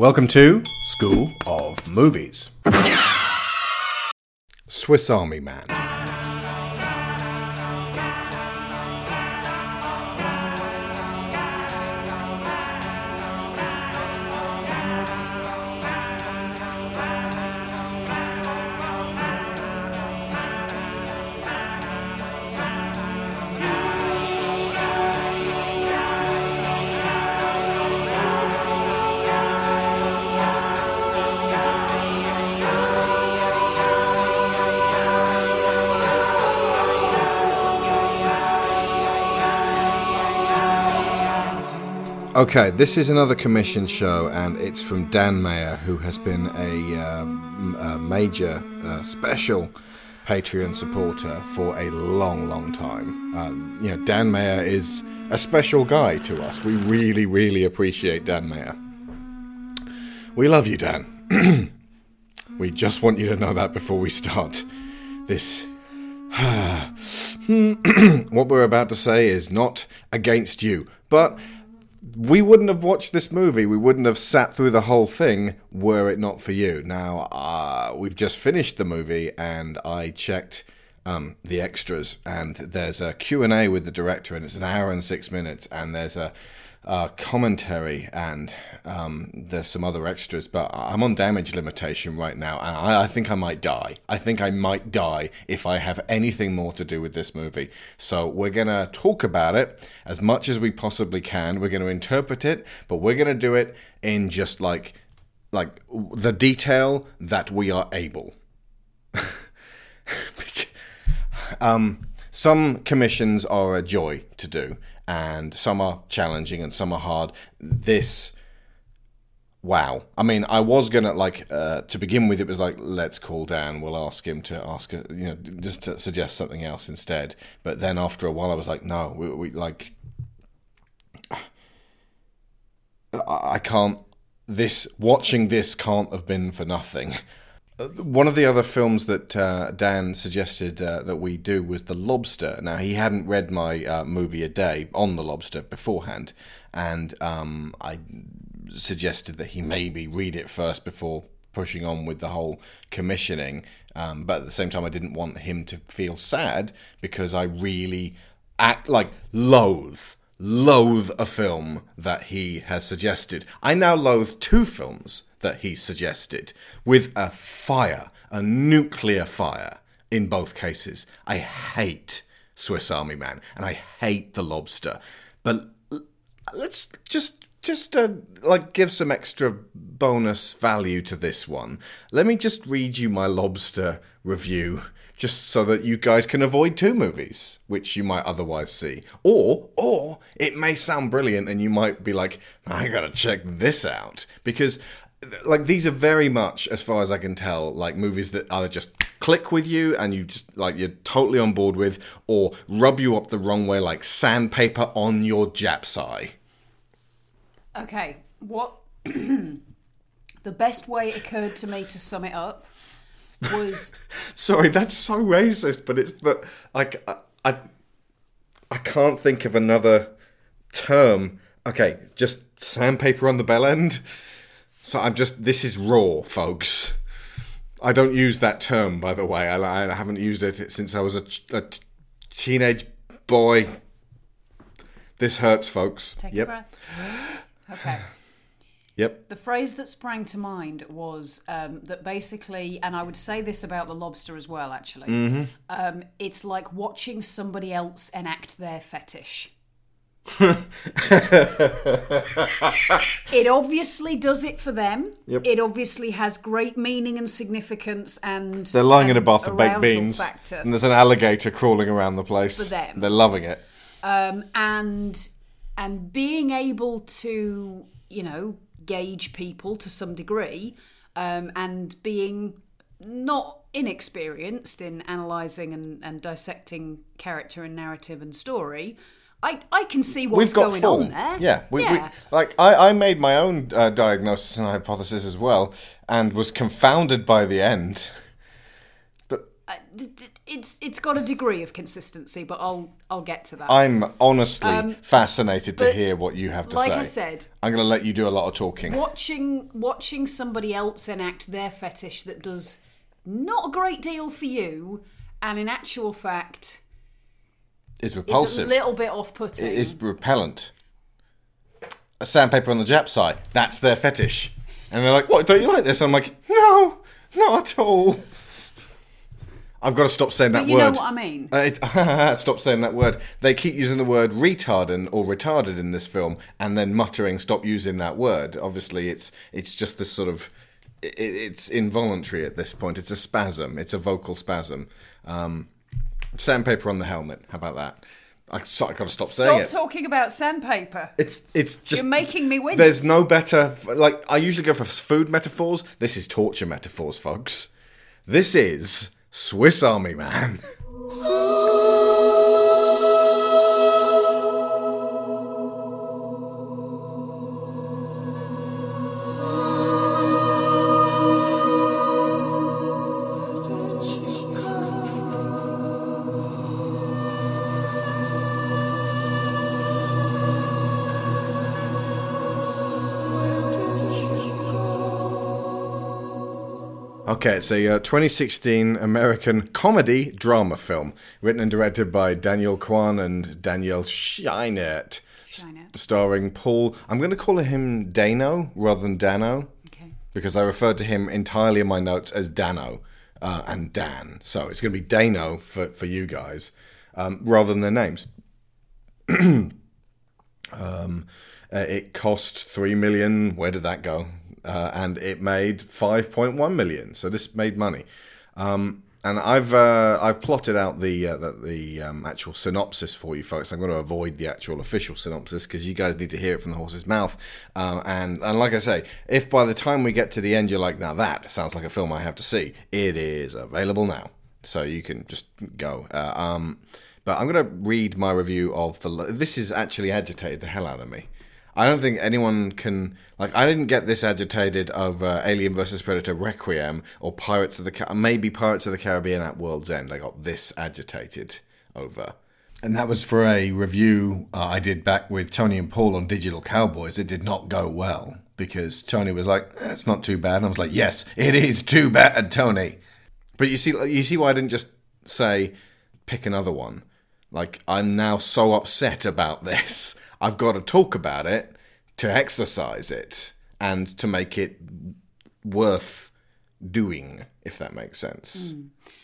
Welcome to School of Movies. Swiss Army Man. Okay, this is another commission show, and it's from Dan Mayer, who has been a, uh, major uh, special Patreon supporter for a long, long time. Uh, you know, Dan Mayer is a special guy to us. We really, really appreciate Dan Mayer. We love you, Dan. we just want you to know that before we start this. what we're about to say is not against you, but we wouldn't have watched this movie. We wouldn't have sat through the whole thing were it not for you. Now, uh, we've just finished the movie, and I checked um, the extras, and there's a Q&A with the director, and it's an hour and six minutes, and there's a, a commentary, and um, there's some other extras, but I'm on damage limitation right now, and I, I think I might die. I think I might die if I have anything more to do with this movie. So we're to talk about it as much as we possibly can. We're to interpret it, but we're to do it in just like like the detail that we are able. um, some commissions are a joy to do, and some are challenging and some are hard. This, wow. I mean, I was gonna like uh, to begin with. It was like, let's call Dan. We'll ask him to ask, uh, you know, just to suggest something else instead. But then after a while, I was like, no, we, we like, I I can't. This watching this can't have been for nothing. One of the other films that uh, Dan suggested uh, that we do was The Lobster. Now, he hadn't read my uh, movie a day on The Lobster beforehand, and um, I suggested that he maybe read it first before pushing on with the whole commissioning. Um, but at the same time, I didn't want him to feel sad because I really act like loathe loathe a film that he has suggested. I now loathe two films that he suggested with a fire, a nuclear fire in both cases. I hate Swiss Army Man and I hate The Lobster. But let's just just uh, like give some extra bonus value to this one. Let me just read you my Lobster review just so that you guys can avoid two movies which you might otherwise see or or it may sound brilliant and you might be like i gotta check this out because like these are very much as far as i can tell like movies that either just click with you and you just like you're totally on board with or rub you up the wrong way like sandpaper on your japs eye Okay, what the best way it occurred to me to sum it up was sorry that's so racist but it's that like I, I i can't think of another term. Okay just sandpaper on the bell end so i'm just this is raw folks i don't use that term by the way i, I haven't used it since i was a, ch- a t- teenage boy this hurts folks take yep a breath. Okay. yep The phrase that sprang to mind was um, that basically, and I would say this about the lobster as well, actually. Mm-hmm. Um, it's like watching somebody else enact their fetish. it obviously does it for them. Yep. It obviously has great meaning and significance, and they're lying in a bath of baked beans Factor. and there's an alligator crawling around the place For them. they're loving it um, and and being able to you know gauge people to some degree um, and being not inexperienced in analyzing and, and dissecting character and narrative and story I, I can see what's We've got going form. on there. Yeah, we, yeah. We, like I, I made my own uh, diagnosis and hypothesis as well, and was confounded by the end. But uh, it's it's got a degree of consistency, but I'll I'll get to that. I'm honestly fascinated to Um, hear what you have to like say. I said, I'm going to let you do a lot of talking. watching watching somebody else enact their fetish that does not a great deal for you, and in actual fact It's is a repulsive. little bit off-putting. It is repellent. A sandpaper on the Jap side, that's their fetish. And they're like, what, don't you like this? And I'm like, no, not at all. I've got to stop saying that But you word. know what I mean. Uh, it, stop saying that word. They keep using the word retarded or retarded in this film, and then muttering, "Stop using that word." Obviously, it's it's just this sort of it, it's involuntary at this point. It's a spasm. It's a vocal spasm. Um, sandpaper on the helmet. How about that? I, so, I got to stop, saying it. Stop talking about sandpaper. It's it's just You're making me wince. there's no better like I usually go for food metaphors. This is torture metaphors, folks. This is Swiss Army Man. Okay, it's a uh, 2016 American comedy drama film written and directed by Daniel Kwan and Daniel Scheinert, Scheinert. starring Paul. I'm going to call him Dano rather than Dano Okay. because I referred to him entirely in my notes as Dano uh, and Dan. So it's going to be Dano for, for you guys um, rather than their names. um, uh, it cost three million. Where did that go? Uh, and it made five point one million. So this made money. Um, and I've uh, I've plotted out the uh, the, the um, actual synopsis for you folks. I'm going to avoid the actual official synopsis because you guys need to hear it from the horse's mouth. Um, and and like I say, if by the time we get to the end you're like, now that sounds like a film I have to see, it is available now, so you can just go. Uh, um, but I'm going to read my review of the. This is actually agitated the hell out of me. I don't think anyone can like. I didn't get this agitated over Alien vs Predator Requiem or Pirates of the maybe Pirates of the Caribbean at World's End. I got this agitated over. And that was for a review uh, I did back with Tony and Paul on Digital Cowboys. It did not go well because Tony was like, eh, "It's not too bad," and I was like, "Yes, it is too bad, Tony." But you see, you see why I didn't just say pick another one. Like I'm now so upset about this. I've got to talk about it to exercise it and to make it worth doing, if that makes sense.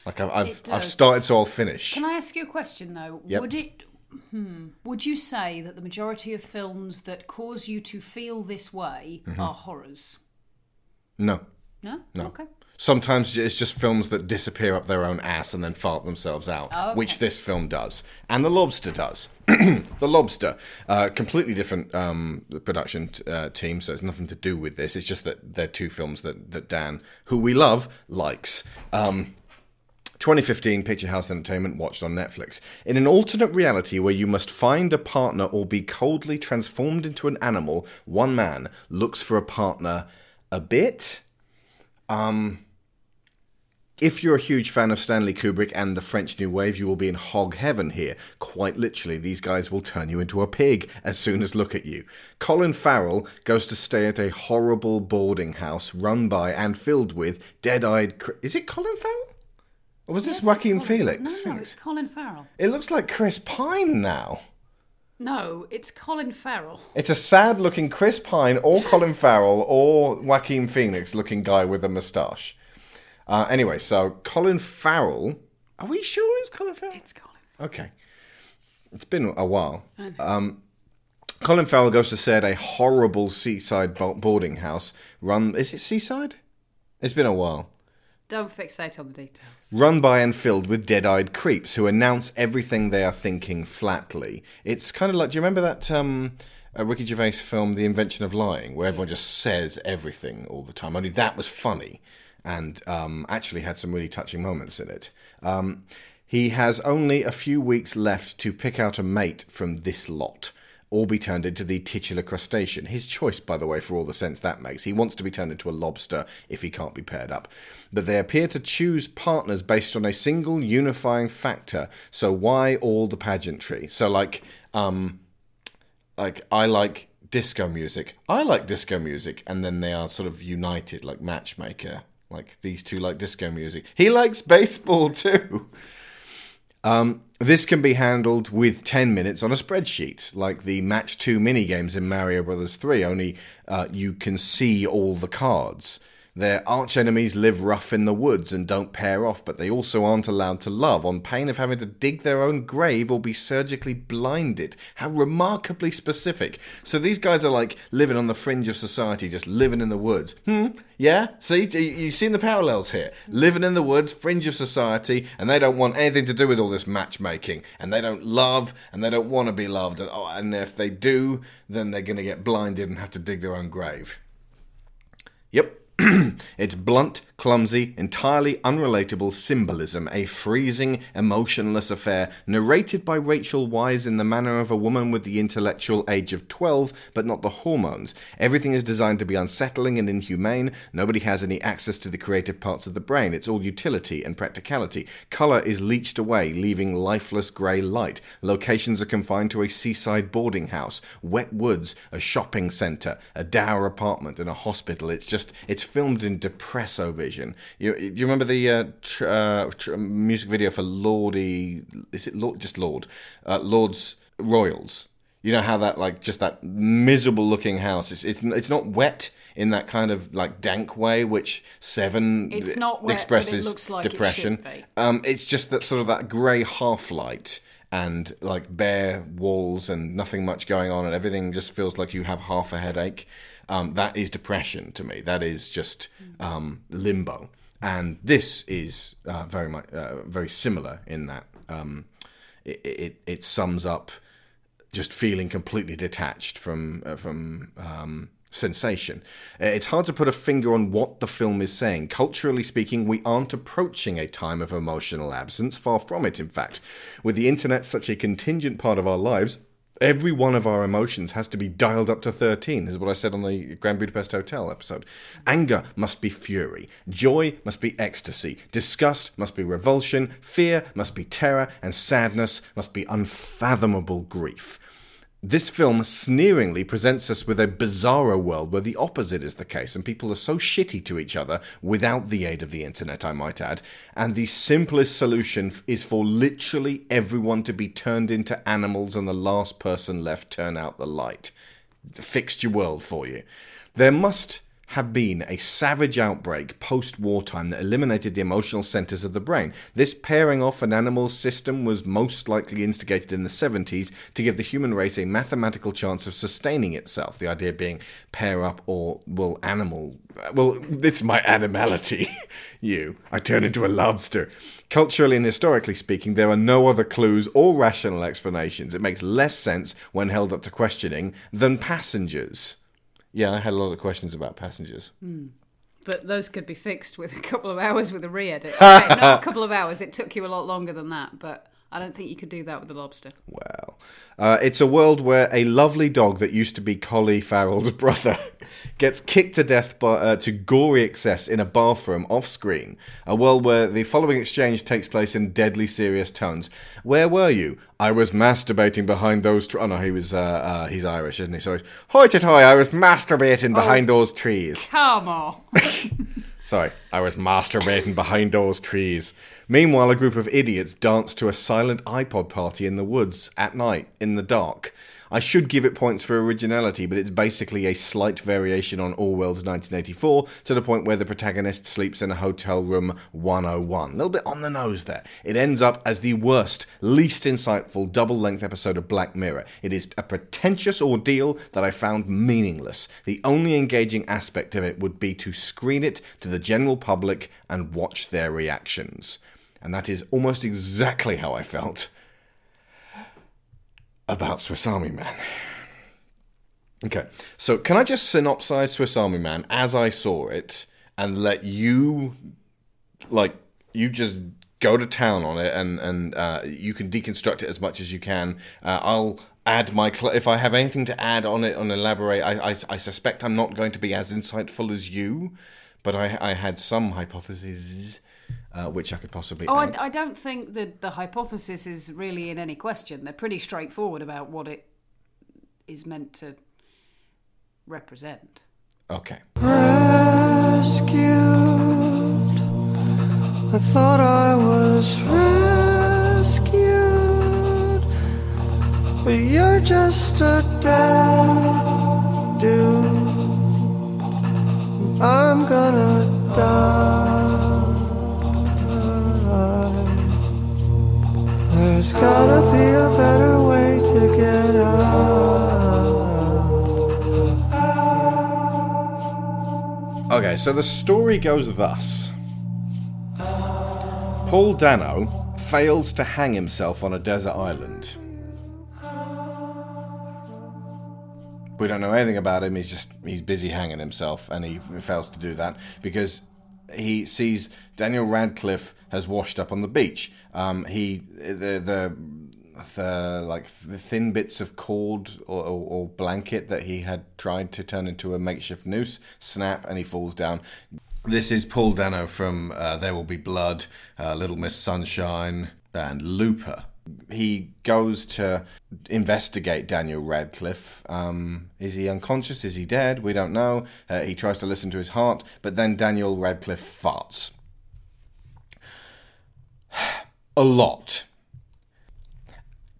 Like I've I've, I've started, so I'll finish. Can I ask you a question though? Yep. Would it hmm, would you say that the majority of films that cause you to feel this way Mm-hmm. are horrors? No. No. No? Okay. Sometimes it's just films that disappear up their own ass and then fart themselves out, Oh, okay. which this film does, and The Lobster does. the Lobster, uh, completely different um, production uh, team, so it's nothing to do with this. It's just that they're two films that, that Dan, who we love, likes. Um, 2015 Picture House Entertainment watched on Netflix. In an alternate reality where you must find a partner or be coldly transformed into an animal, one man looks for a partner a bit. Um, if you're a huge fan of Stanley Kubrick and the French New Wave, you will be in hog heaven here. Quite literally, these guys will turn you into a pig as soon as look at you. Colin Farrell goes to stay at a horrible boarding house run by and filled with dead-eyed. Cri- Is it Colin Farrell? Or was this Yes, it's Joaquin Colin- Felix? No, no, Felix? it's Colin Farrell. It looks like Chris Pine now. No, it's Colin Farrell. It's a sad looking Chris Pine or Colin Farrell or Joaquin Phoenix looking guy with a moustache. Uh, anyway, so Colin Farrell. Are we sure it's Colin Farrell? It's Colin. Okay. It's been a while. Um, Colin Farrell goes to stay at a horrible seaside boarding house run. Is it seaside? It's been a while. Don't fixate on the details. Run by and filled with dead eyed creeps who announce everything they are thinking flatly. It's kind of like do you remember that um, uh, Ricky Gervais film, The Invention of Lying, where everyone just says everything all the time? Only that was funny and um, actually had some really touching moments in it. Um, he has only a few weeks left to pick out a mate from this lot. or be turned into the titular crustacean. His choice, by the way, for all the sense that makes. He wants to be turned into a lobster if he can't be paired up. But they appear to choose partners based on a single unifying factor. So why all the pageantry? So like, um, like I like disco music. I like disco music, and then they are sort of united, like matchmaker. Like these two like disco music. He likes baseball too. Um, this can be handled with 10 minutes on a spreadsheet, like the Match 2 mini games in Mario Brothers 3, only uh, you can see all the cards. Their arch enemies live rough in the woods and don't pair off, but they also aren't allowed to love, on pain of having to dig their own grave or be surgically blinded. How remarkably specific. So these guys are like living on the fringe of society, just living in the woods. Hmm? Yeah? See? You've seen the parallels here. Living in the woods, fringe of society, and they don't want anything to do with all this matchmaking. And they don't love, and they don't want to be loved. And if they do, then they're going to get blinded and have to dig their own grave. Yep. it's blunt, clumsy, entirely unrelatable symbolism, a freezing, emotionless affair narrated by Rachel Weisz in the manner of a woman with the intellectual age of 12, but not the hormones. Everything is designed to be unsettling and inhumane. Nobody has any access to the creative parts of the brain. It's all utility and practicality. Color is leached away, leaving lifeless grey light. Locations are confined to a seaside boarding house, wet woods, a shopping centre, a dour apartment, and a hospital. It's just, it's filmed in depresso vision. You, you remember the uh, tr- uh, tr- music video for Lordy? Is it Lorde? Just Lorde? Uh, Lorde's Royals. You know how that like just that miserable looking house. It's it's it's not wet in that kind of like dank way, which Seven It's not wet, it expresses looks like depression. be. Um, it's just that sort of that grey half light and like bare walls and nothing much going on, and everything just feels like you have half a headache. Um, that is depression to me. That is just um, limbo, and this is uh, very much uh, very similar in that um, it, it it sums up just feeling completely detached from uh, from um, sensation. Uh, It's hard to put a finger on what the film is saying. Culturally speaking, we aren't approaching a time of emotional absence. Far from it, in fact. With the internet such a contingent part of our lives. Every one of our emotions has to be dialed up to 13, is what I said on the Grand Budapest Hotel episode. Anger must be fury. Joy must be ecstasy. Disgust must be revulsion. Fear must be terror. And sadness must be unfathomable grief. This film sneeringly presents us with a bizarro world where the opposite is the case, and people are so shitty to each other without the aid of the internet, I might add. And the simplest solution is for literally everyone to be turned into animals and the last person left turn out the light. Fixed your world for you. There must have been a savage outbreak post wartime that eliminated the emotional centers of the brain. This pairing off an animal's system was most likely instigated in the 70s to give the human race a mathematical chance of sustaining itself. The idea being pair up or, well, animal. Well, it's my animality. you. I turn into a lobster. Culturally and historically speaking, there are no other clues or rational explanations. It makes less sense when held up to questioning than passengers. Yeah, I had a lot of questions about passengers. Hmm. But those could be fixed with a couple of hours with a re-edit. Okay, not a couple of hours. It took you a lot longer than that, but I don't think you could do that with a lobster. Well, uh, it's a world where a lovely dog that used to be Collie Farrell's brother gets kicked to death by, uh, to gory excess in a bathroom off screen. A world where the following exchange takes place in deadly serious tones. Where were you? I was masturbating behind those. Tr- oh no, he was. Uh, uh, he's Irish, isn't he? So, hoy toy, I was masturbating behind those trees. Come on. Sorry, I was masturbating behind those trees. Meanwhile, a group of idiots dance to a silent iPod party in the woods at night, in the dark. I should give it points for originality, but it's basically a slight variation on Orwell's 1984 to the point where the protagonist sleeps in a hotel room 101. A little bit on the nose there. It ends up as the worst, least insightful double length episode of Black Mirror. It is a pretentious ordeal that I found meaningless. The only engaging aspect of it would be to screen it to the general public and watch their reactions. And that is almost exactly how I felt about Swiss Army Man. Okay, so can I just synopsize Swiss Army Man as I saw it and let you, like, you just go to town on it and and uh, you can deconstruct it as much as you can. Uh, I'll add my cl- if I have anything to add on it and elaborate, I, I, I suspect I'm not going to be as insightful as you, but I, I had some hypotheses uh, which I could possibly. Oh. I, I don't think that the hypothesis is really in any question. They're pretty straightforward about what it is meant to represent. okay. rescued. I thought I was rescued, but you're just a dead dude. I'm gonna die. There's gotta be a better way to get out. Okay, so the story goes thus Paul Dano fails to hang himself on a desert island. We don't know anything about him. He's just he's busy hanging himself, and he fails to do that because he sees Daniel Radcliffe has washed up on the beach. Um, he the the the like the thin bits of cord or, or, or blanket that he had tried to turn into a makeshift noose snap, and he falls down. This is Paul Dano from uh, There Will Be Blood, uh, Little Miss Sunshine, and Looper. He goes to investigate Daniel Radcliffe. Um, is he unconscious? Is he dead? We don't know. Uh, he tries to listen to his heart, but then Daniel Radcliffe farts. A lot.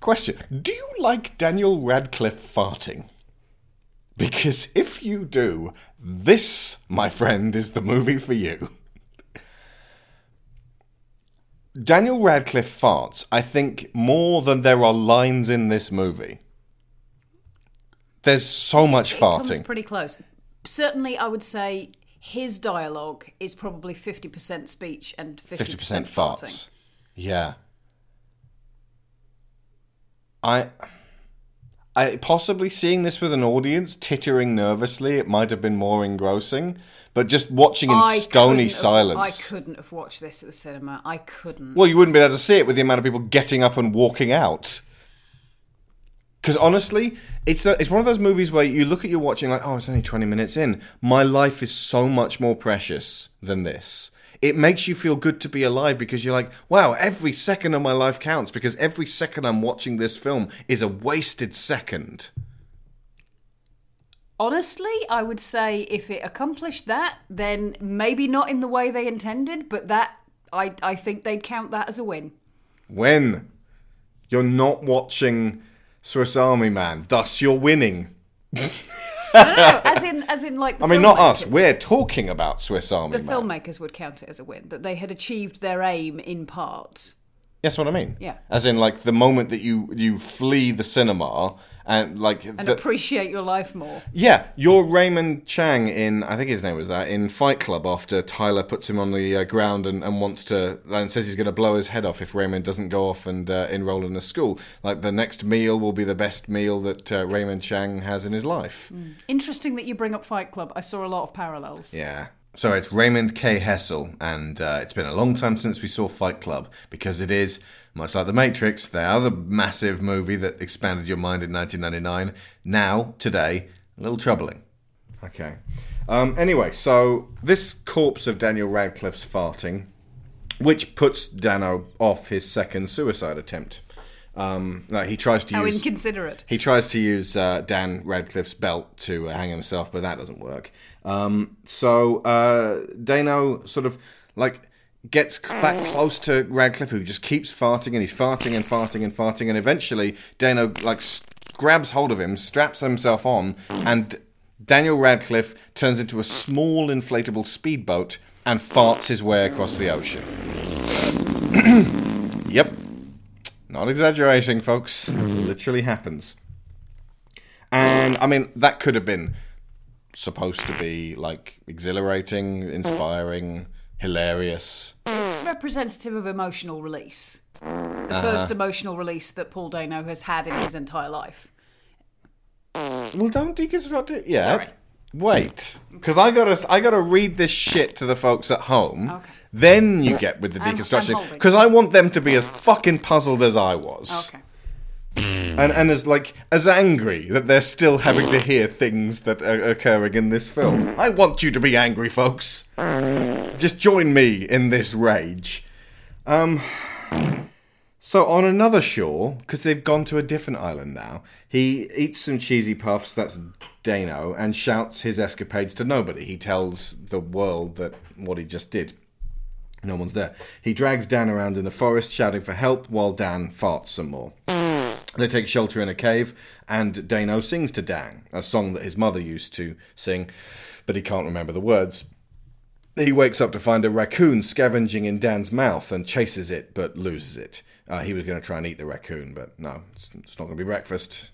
Question Do you like Daniel Radcliffe farting? Because if you do, this, my friend, is the movie for you. Daniel Radcliffe farts, I think, more than there are lines in this movie. There's so much It farting. pretty close. Certainly, I would say his dialogue is probably 50% speech and 50%, 50% farting. farts. Yeah. I I possibly seeing this with an audience tittering nervously, it might have been more engrossing, but just watching in I stony couldn't have- silence. I couldn't have watched this at the cinema. I couldn't. Well, you wouldn't be able to see it with the amount of people getting up and walking out. Because honestly, it's the, it's one of those movies where you look at your watching like, oh, it's only twenty minutes in. My life is so much more precious than this. It makes you feel good to be alive because you're like, wow, every second of my life counts because every second I'm watching this film is a wasted second. Honestly, I would say if it accomplished that, then maybe not in the way they intended, but that I I think they'd count that as a win. When you're not watching Swiss Army Man, thus you're winning. No, no, no, as in as in like the I mean, not us. We're talking about Swiss Army the Man. filmmakers would count it as a win that they had achieved their aim in part. Yes, what I mean. Yeah. As in, like the moment that you you flee the cinema and like And the, appreciate your life more. yeah, you're Raymond Chang in I think his name was that in Fight Club after Tyler puts him on the uh, ground and, and wants to and says he's going to blow his head off if Raymond doesn't go off and uh, enroll in a school. Like the next meal will be the best meal that uh, Raymond Chang has in his life. Interesting that you bring up Fight Club. I saw a lot of parallels. Yeah. So it's Raymond K. Hessel, and uh, it's been a long time since we saw Fight Club because it is, much like The Matrix, the other massive movie that expanded your mind in 1999, now, today, a little troubling. Okay. Um, anyway, so this corpse of Daniel Radcliffe's farting, which puts Dano off his second suicide attempt. Um, no, he tries to How use. inconsiderate. He tries to use uh, Dan Radcliffe's belt to uh, hang himself, but that doesn't work. Um, so uh, Dano sort of like gets back mm. close to Radcliffe, who just keeps farting and he's farting and farting and farting, and eventually Dano like s- grabs hold of him, straps himself on, and Daniel Radcliffe turns into a small inflatable speedboat and farts his way across the ocean. yep. Not exaggerating, folks. Literally happens. And I mean, that could have been supposed to be like exhilarating, inspiring, hilarious. It's representative of emotional release. The Uh-huh. first emotional release that Paul Dano has had in his entire life. Well, don't deconstruct it. Yeah. Sorry. Wait, because I gotta, I gotta read this shit to the folks at home. Okay. Then you get with the deconstruction, because I want them to be as fucking puzzled as I was. Okay. and and as like as angry that they're still having to hear things that are occurring in this film. I want you to be angry, folks. Just join me in this rage. Um. So on another shore, because they've gone to a different island now, he eats some cheesy puffs. That's Dano, and shouts his escapades to nobody. He tells the world that what he just did. No one's there. He drags Dan around in the forest, shouting for help, while Dan farts some more. They take shelter in a cave, and Dano sings to Dan, a song that his mother used to sing, but he can't remember the words. He wakes up to find a raccoon scavenging in Dan's mouth and chases it, but loses it. Uh, he was going to try and eat the raccoon, but no, it's, it's not going to be breakfast.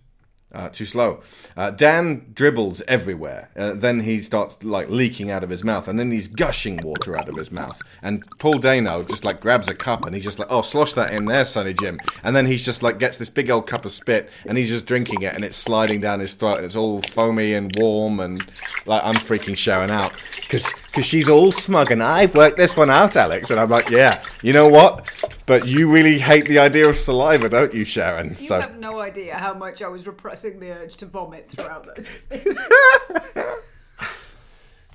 Uh, too slow. Uh, Dan dribbles everywhere. Uh, then he starts like leaking out of his mouth, and then he's gushing water out of his mouth. And Paul Dano just like grabs a cup and he's just like, "Oh, slosh that in there, Sonny Jim." And then he's just like gets this big old cup of spit and he's just drinking it, and it's sliding down his throat, and it's all foamy and warm, and like I'm freaking showing out because because she's all smug, and I've worked this one out, Alex, and I'm like, yeah, you know what? But you really hate the idea of saliva, don't you, Sharon? You so have no idea how much I was repressing the urge to vomit throughout this.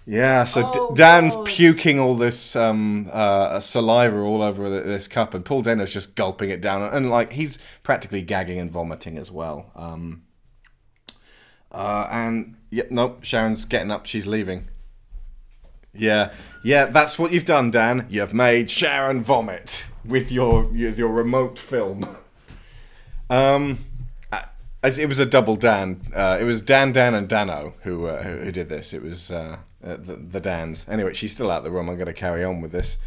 Yeah, so D- Oh, Dan's God. puking all this um, uh, saliva all over this cup, and Paul Dano's just gulping it down, and like he's practically gagging and vomiting as well. Um, uh, and yep, nope, Sharon's getting up. She's leaving. Yeah, yeah, that's what you've done, Dan. You've made Sharon vomit with your with your remote film. Um, as it was a double Dan. Uh, it was Dan, Dan, and Dano who uh, who, who did this. It was uh, uh, the, the Dans. Anyway, she's still out the room. I'm going to carry on with this.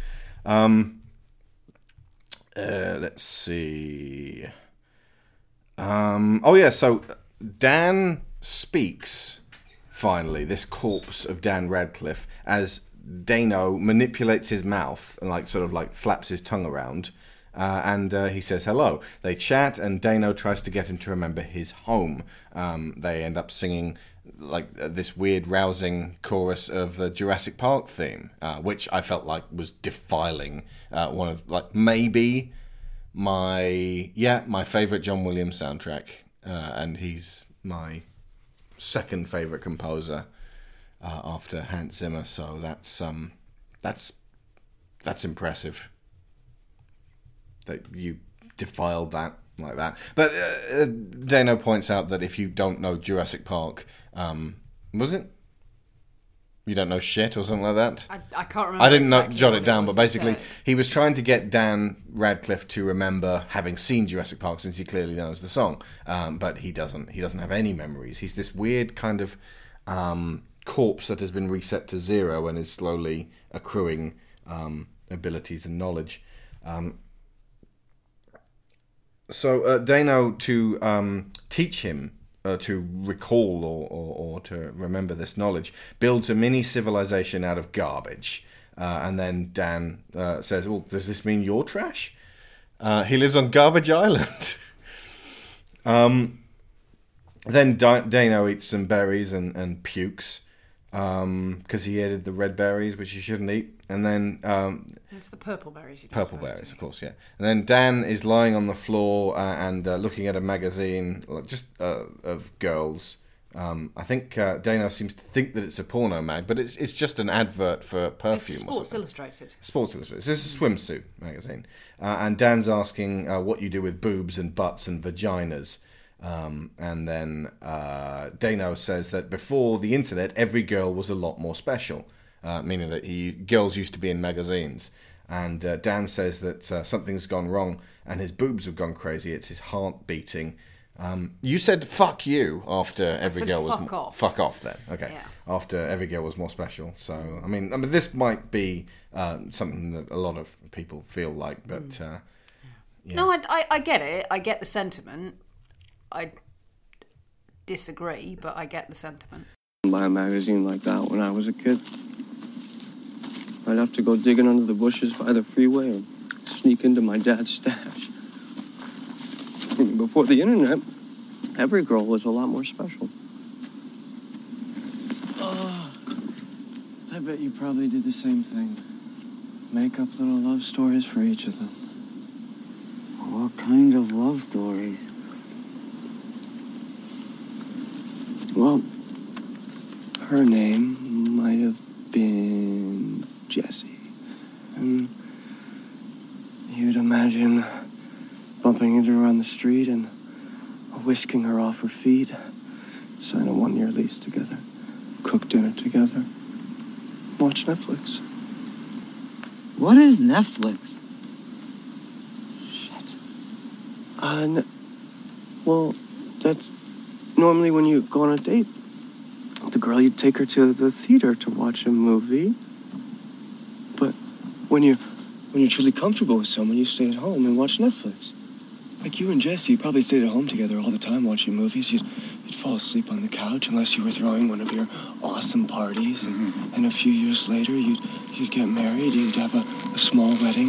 Um, uh, let's see. Um, oh yeah, so Dan speaks finally. This corpse of Dan Radcliffe as Dano manipulates his mouth and like sort of like flaps his tongue around. Uh, and uh, he says hello. They chat, and Dano tries to get him to remember his home. Um, they end up singing like uh, this weird, rousing chorus of the Jurassic Park theme, uh, which I felt like was defiling uh, one of like maybe my yeah my favorite John Williams soundtrack, uh, and he's my second favorite composer uh, after Hans Zimmer. So that's um that's that's impressive that you defiled that like that. But uh, uh, Dano points out that if you don't know Jurassic Park, um, was it? You don't know shit or something like that. I, I can't remember. I didn't know, exactly jot it down, was but basically, he was trying to get Dan Radcliffe to remember having seen Jurassic Park, since he clearly knows the song. Um, but he doesn't. He doesn't have any memories. He's this weird kind of um, corpse that has been reset to zero and is slowly accruing um, abilities and knowledge. Um, so uh, Dano to um, teach him uh, to recall or, or, or to remember this knowledge builds a mini civilization out of garbage. Uh, and then Dan uh, says, "Well, does this mean you're trash?" Uh, he lives on Garbage Island. um, then Di- Dano eats some berries and, and pukes because he ate the red berries, which he shouldn't eat. And then um, It's the purple berries. Purple berries, of course, yeah. And then Dan is lying on the floor uh, and uh, looking at a magazine, just uh, of girls. Um, I think uh, Dano seems to think that it's a porno mag, but it's it's just an advert for perfume. It's Sports. Illustrated. Sports Illustrated. This is a swimsuit magazine, uh, and Dan's asking uh, what you do with boobs and butts and vaginas. Um, and then uh, Dano says that before the internet, every girl was a lot more special, uh, meaning that he girls used to be in magazines. And uh, Dan says that uh, something's gone wrong, and his boobs have gone crazy. It's his heart beating. Um, you said "fuck you" after every girl was fuck mo- off. fuck off. Then okay, Yeah. after every girl was more special. So I mean, I mean, this might be um, something that a lot of people feel like, but Mm. uh, No, I, I, I get it. I get the sentiment. I disagree, but I get the sentiment. buy a magazine like that when I was a kid. I'd have to go digging under the bushes by the freeway or sneak into my dad's stash. Before the internet, every girl was a lot more special. I bet you probably did the same thing. Make up little love stories for each of them. What kind of love stories? Her name might have been Jessie. And you'd imagine bumping into her on the street and whisking her off her feet, sign a one year lease together, cook dinner together, watch Netflix. What is Netflix? Uh, n- well, that's normally when you go on a date. The girl, you'd take her to the theater to watch a movie. But when you're when you're truly comfortable with someone, you stay at home and watch Netflix. Like you and Jesse, you probably stayed at home together all the time watching movies. You'd, you'd fall asleep on the couch unless you were throwing one of your awesome parties. And, mm-hmm. and a few years later, you'd, you'd get married, you'd have a, a small wedding,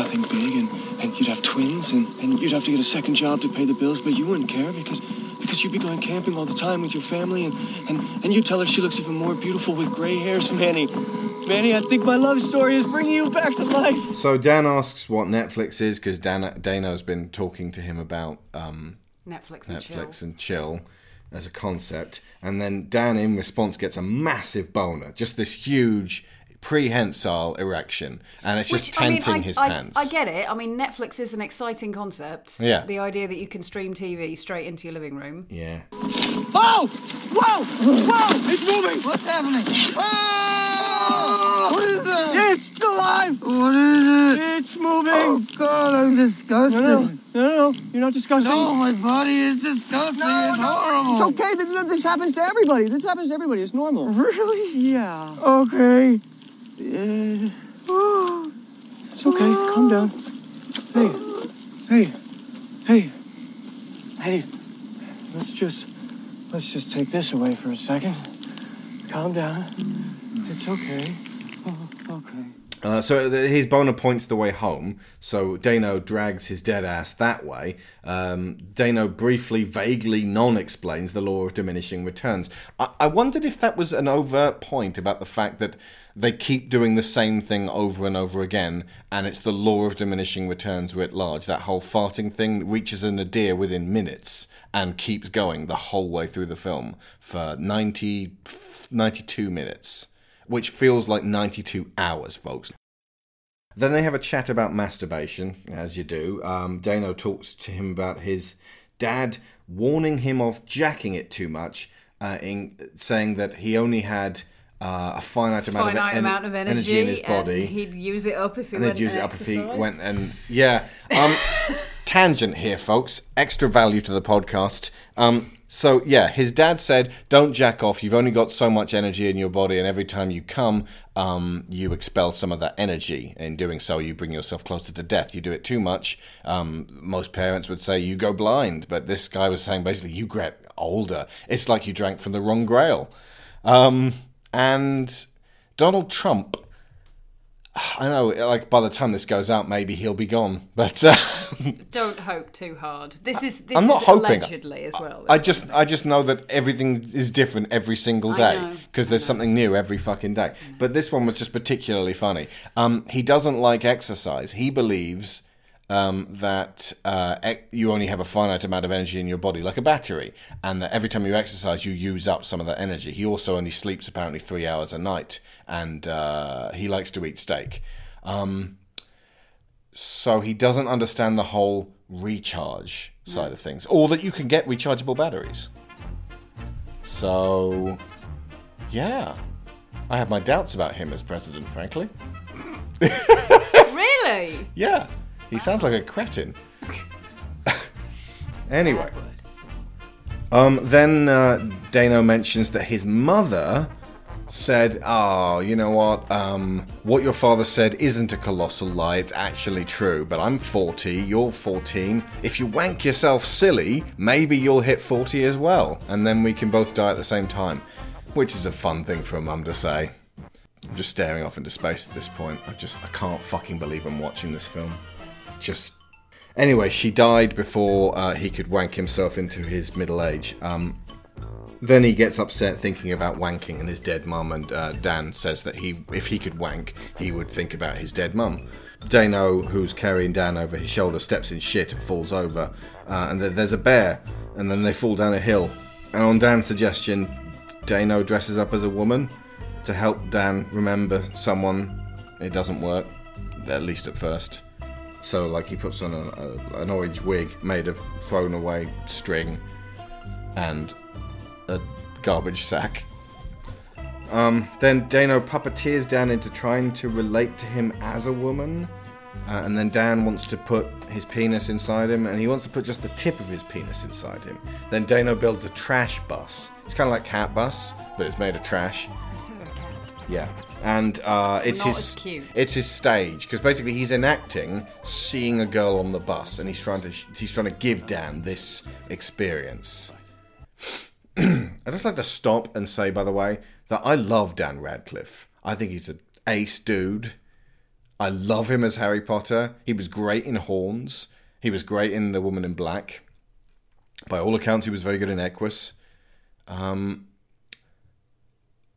nothing big, and, and you'd have twins, and, and you'd have to get a second job to pay the bills, but you wouldn't care because, because you'd be going camping all the time with your family, and, and, and you'd tell her she looks even more beautiful with gray hairs, Manny. Manny, I think my love story is bringing you back to life. So Dan asks what Netflix is because Dan Dano's been talking to him about um, Netflix and Netflix chill. and chill as a concept, and then Dan in response gets a massive boner, just this huge prehensile erection, and it's just Which, I mean, tenting I- his I, pants. I get it. I mean, Netflix is an exciting concept. Yeah. The idea that you can stream TV straight into your living room. Yeah. Whoa! Whoa! Whoa! It's moving! What's happening? Oh! What is that? It's alive! What is it? It's moving! Oh God, I'm disgusted. No, no, no, no, you're not disgusting. No, my body is disgusting. it's horrible. It's okay. Th- th- This happens to everybody. This happens to everybody. It's normal. Really? Yeah. Okay. It's okay. Calm down. Hey, hey, hey, hey. Let's just let's just take this away for a second. Calm down. It's okay. Oh, okay. Uh, so the, his boner points the way home. So Dano drags his dead ass that way. Um, Dano briefly, vaguely, non-explains the law of diminishing returns. I, I wondered if that was an overt point about the fact that they keep doing the same thing over and over again, and it's the law of diminishing returns writ large. That whole farting thing reaches a nadir within minutes and keeps going the whole way through the film for 90, 92 minutes which feels like 92 hours, folks. Then they have a chat about masturbation, as you do. Um, Dano talks to him about his dad warning him of jacking it too much, uh, in saying that he only had uh, a finite amount, Finite of, en- amount of energy, in his body. he'd use it up if he and went they'd use and it up if he went and yeah. Um, tangent here, folks. Extra value to the podcast. Um, so yeah, his dad said, "Don't jack off. You've only got so much energy in your body, and every time you come, um, you expel some of that energy. In doing so, you bring yourself closer to death. You do it too much. Um, most parents would say you go blind, but this guy was saying basically you get older. It's like you drank from the wrong grail." Um, and Donald Trump I know, like by the time this goes out, maybe he'll be gone. But uh, Don't hope too hard. This is this I'm not is hoping. allegedly as well. I just, I just know that everything is different every single day because there's something new every fucking day. But this one was just particularly funny. Um, he doesn't like exercise. He believes um, that uh, ec- you only have a finite amount of energy in your body, like a battery, and that every time you exercise, you use up some of that energy. He also only sleeps apparently three hours a night, and uh, he likes to eat steak. Um, so he doesn't understand the whole recharge side of things, or that you can get rechargeable batteries. So, yeah, I have my doubts about him as president, frankly. really. Yeah, he sounds like a cretin. anyway, um, then uh, Dano mentions that his mother said, "Oh, you know what? Um, what your father said isn't a colossal lie. It's actually true. But I'm 40. You're 14. If you wank yourself silly, maybe you'll hit 40 as well, and then we can both die at the same time." Which is a fun thing for a mum to say. I'm just staring off into space at this point. I just I can't fucking believe I'm watching this film. Just anyway, she died before uh, he could wank himself into his middle age. Um, then he gets upset thinking about wanking and his dead mum, and uh, Dan says that he, if he could wank, he would think about his dead mum. Dano, who's carrying Dan over his shoulder, steps in shit and falls over, uh, and th- there's a bear, and then they fall down a hill. And on Dan's suggestion, Dano dresses up as a woman to help Dan remember someone. It doesn't work, at least at first. So, like, he puts on a, a, an orange wig made of thrown away string and a garbage sack. Um, then Dano puppeteers Dan into trying to relate to him as a woman. Uh, and then Dan wants to put his penis inside him, and he wants to put just the tip of his penis inside him. Then Dano builds a trash bus. It's kind of like Cat Bus, but it's made of trash. Cat. Yeah, and uh, it's Not his it's his stage because basically he's enacting seeing a girl on the bus, and he's trying to he's trying to give Dan this experience. I just like to stop and say, by the way, that I love Dan Radcliffe. I think he's an ace dude. I love him as Harry Potter. He was great in Horns. He was great in The Woman in Black. By all accounts, he was very good in Equus. Um,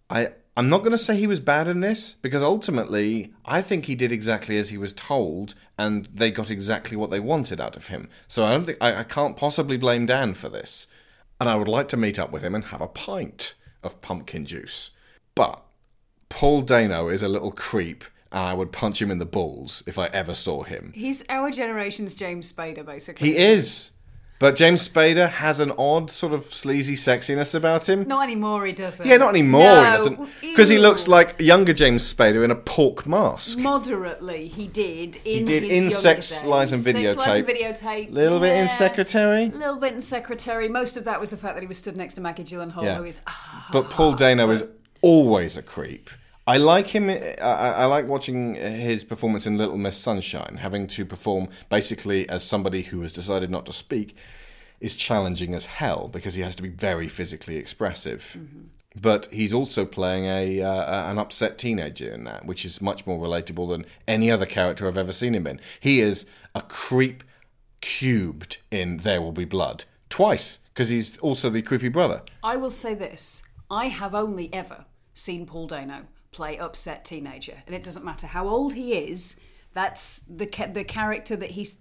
I I'm not going to say he was bad in this because ultimately I think he did exactly as he was told, and they got exactly what they wanted out of him. So I don't think I, I can't possibly blame Dan for this. And I would like to meet up with him and have a pint of pumpkin juice. But Paul Dano is a little creep, and I would punch him in the balls if I ever saw him. He's our generation's James Spader, basically. He is. But James Spader has an odd sort of sleazy sexiness about him. Not anymore, he doesn't. Yeah, not anymore. No, he doesn't because he looks like younger James Spader in a pork mask. Moderately, he did. In did his in Sex, days. Lies and Sex, Lies and Videotape. videotape. Little bit in. Secretary. A little bit in Secretary. Most of that was the fact that he was stood next to Maggie Gyllenhaal, Yeah. who is ah, But Paul Dano is always a creep. I like him. I, I like watching his performance in Little Miss Sunshine. Having to perform basically as somebody who has decided not to speak is challenging as hell because he has to be very physically expressive. But he's also playing a uh, an upset teenager in that, which is much more relatable than any other character I've ever seen him in. He is a creep cubed in There Will Be Blood twice because he's also the creepy brother. I will say this: I have only ever seen Paul Dano play upset teenager, and it doesn't matter how old he is. That's the ca- the character that he s-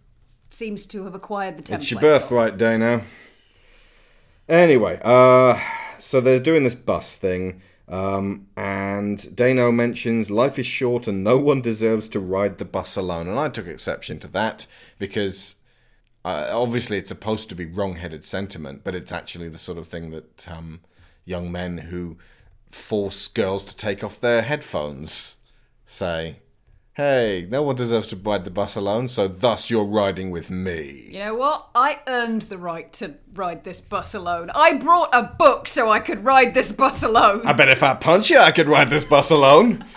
seems to have acquired the template. It's your birthright, Dano. Anyway, uh, so they're doing this bus thing, um, and Dano mentions life is short and no one deserves to ride the bus alone. And I took exception to that because uh, obviously it's supposed to be wrong-headed sentiment, but it's actually the sort of thing that um, young men who force girls to take off their headphones say. Hey, no one deserves to ride the bus alone, so thus you're riding with me. You know what? I earned the right to ride this bus alone. I brought a book so I could ride this bus alone. I bet if I punch you, I could ride this bus alone.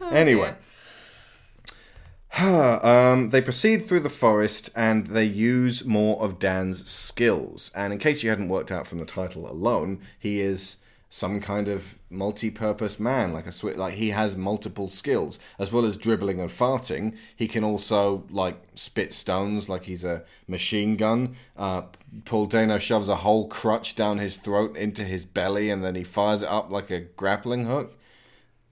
Oh, anyway. Um, they proceed through the forest and they use more of Dan's skills. And in case you hadn't worked out from the title alone, he is some kind of multi-purpose man, like a swi like he has multiple skills as well as dribbling and farting. He can also like spit stones, like he's a machine gun. Uh, Paul Dano shoves a whole crutch down his throat into his belly, and then he fires it up like a grappling hook.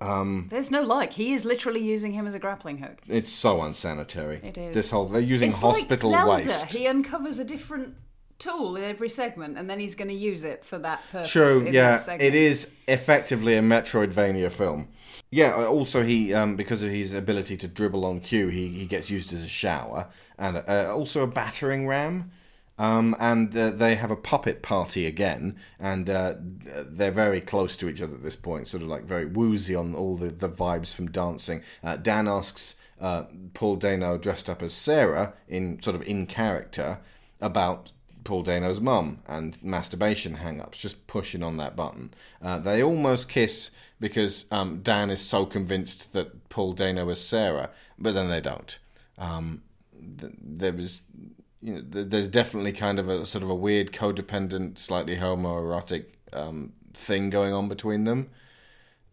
There's no like. He is literally using him as a grappling hook. It's so unsanitary. It is. This whole they're using It's hospital like Zelda. waste. He uncovers a different tool in every segment, and then he's going to use it for that purpose. True, in yeah, it is effectively a Metroidvania film. Yeah, uh, also he um, because of his ability to dribble on cue, he, he gets used as a shower and uh, also a battering ram. Um, and uh, they have a puppet party again, and uh, they're very close to each other at this point, sort of like very woozy on all the, the vibes from dancing. Uh, Dan asks uh, Paul Dano, dressed up as Sarah, in sort of in character, about Paul Dano's mum and masturbation hang ups, just pushing on that button. Uh, they almost kiss because um, Dan is so convinced that Paul Dano is Sarah, but then they don't. Um, th- there was, you know, th- there's definitely kind of a sort of a weird codependent, slightly homoerotic um, thing going on between them.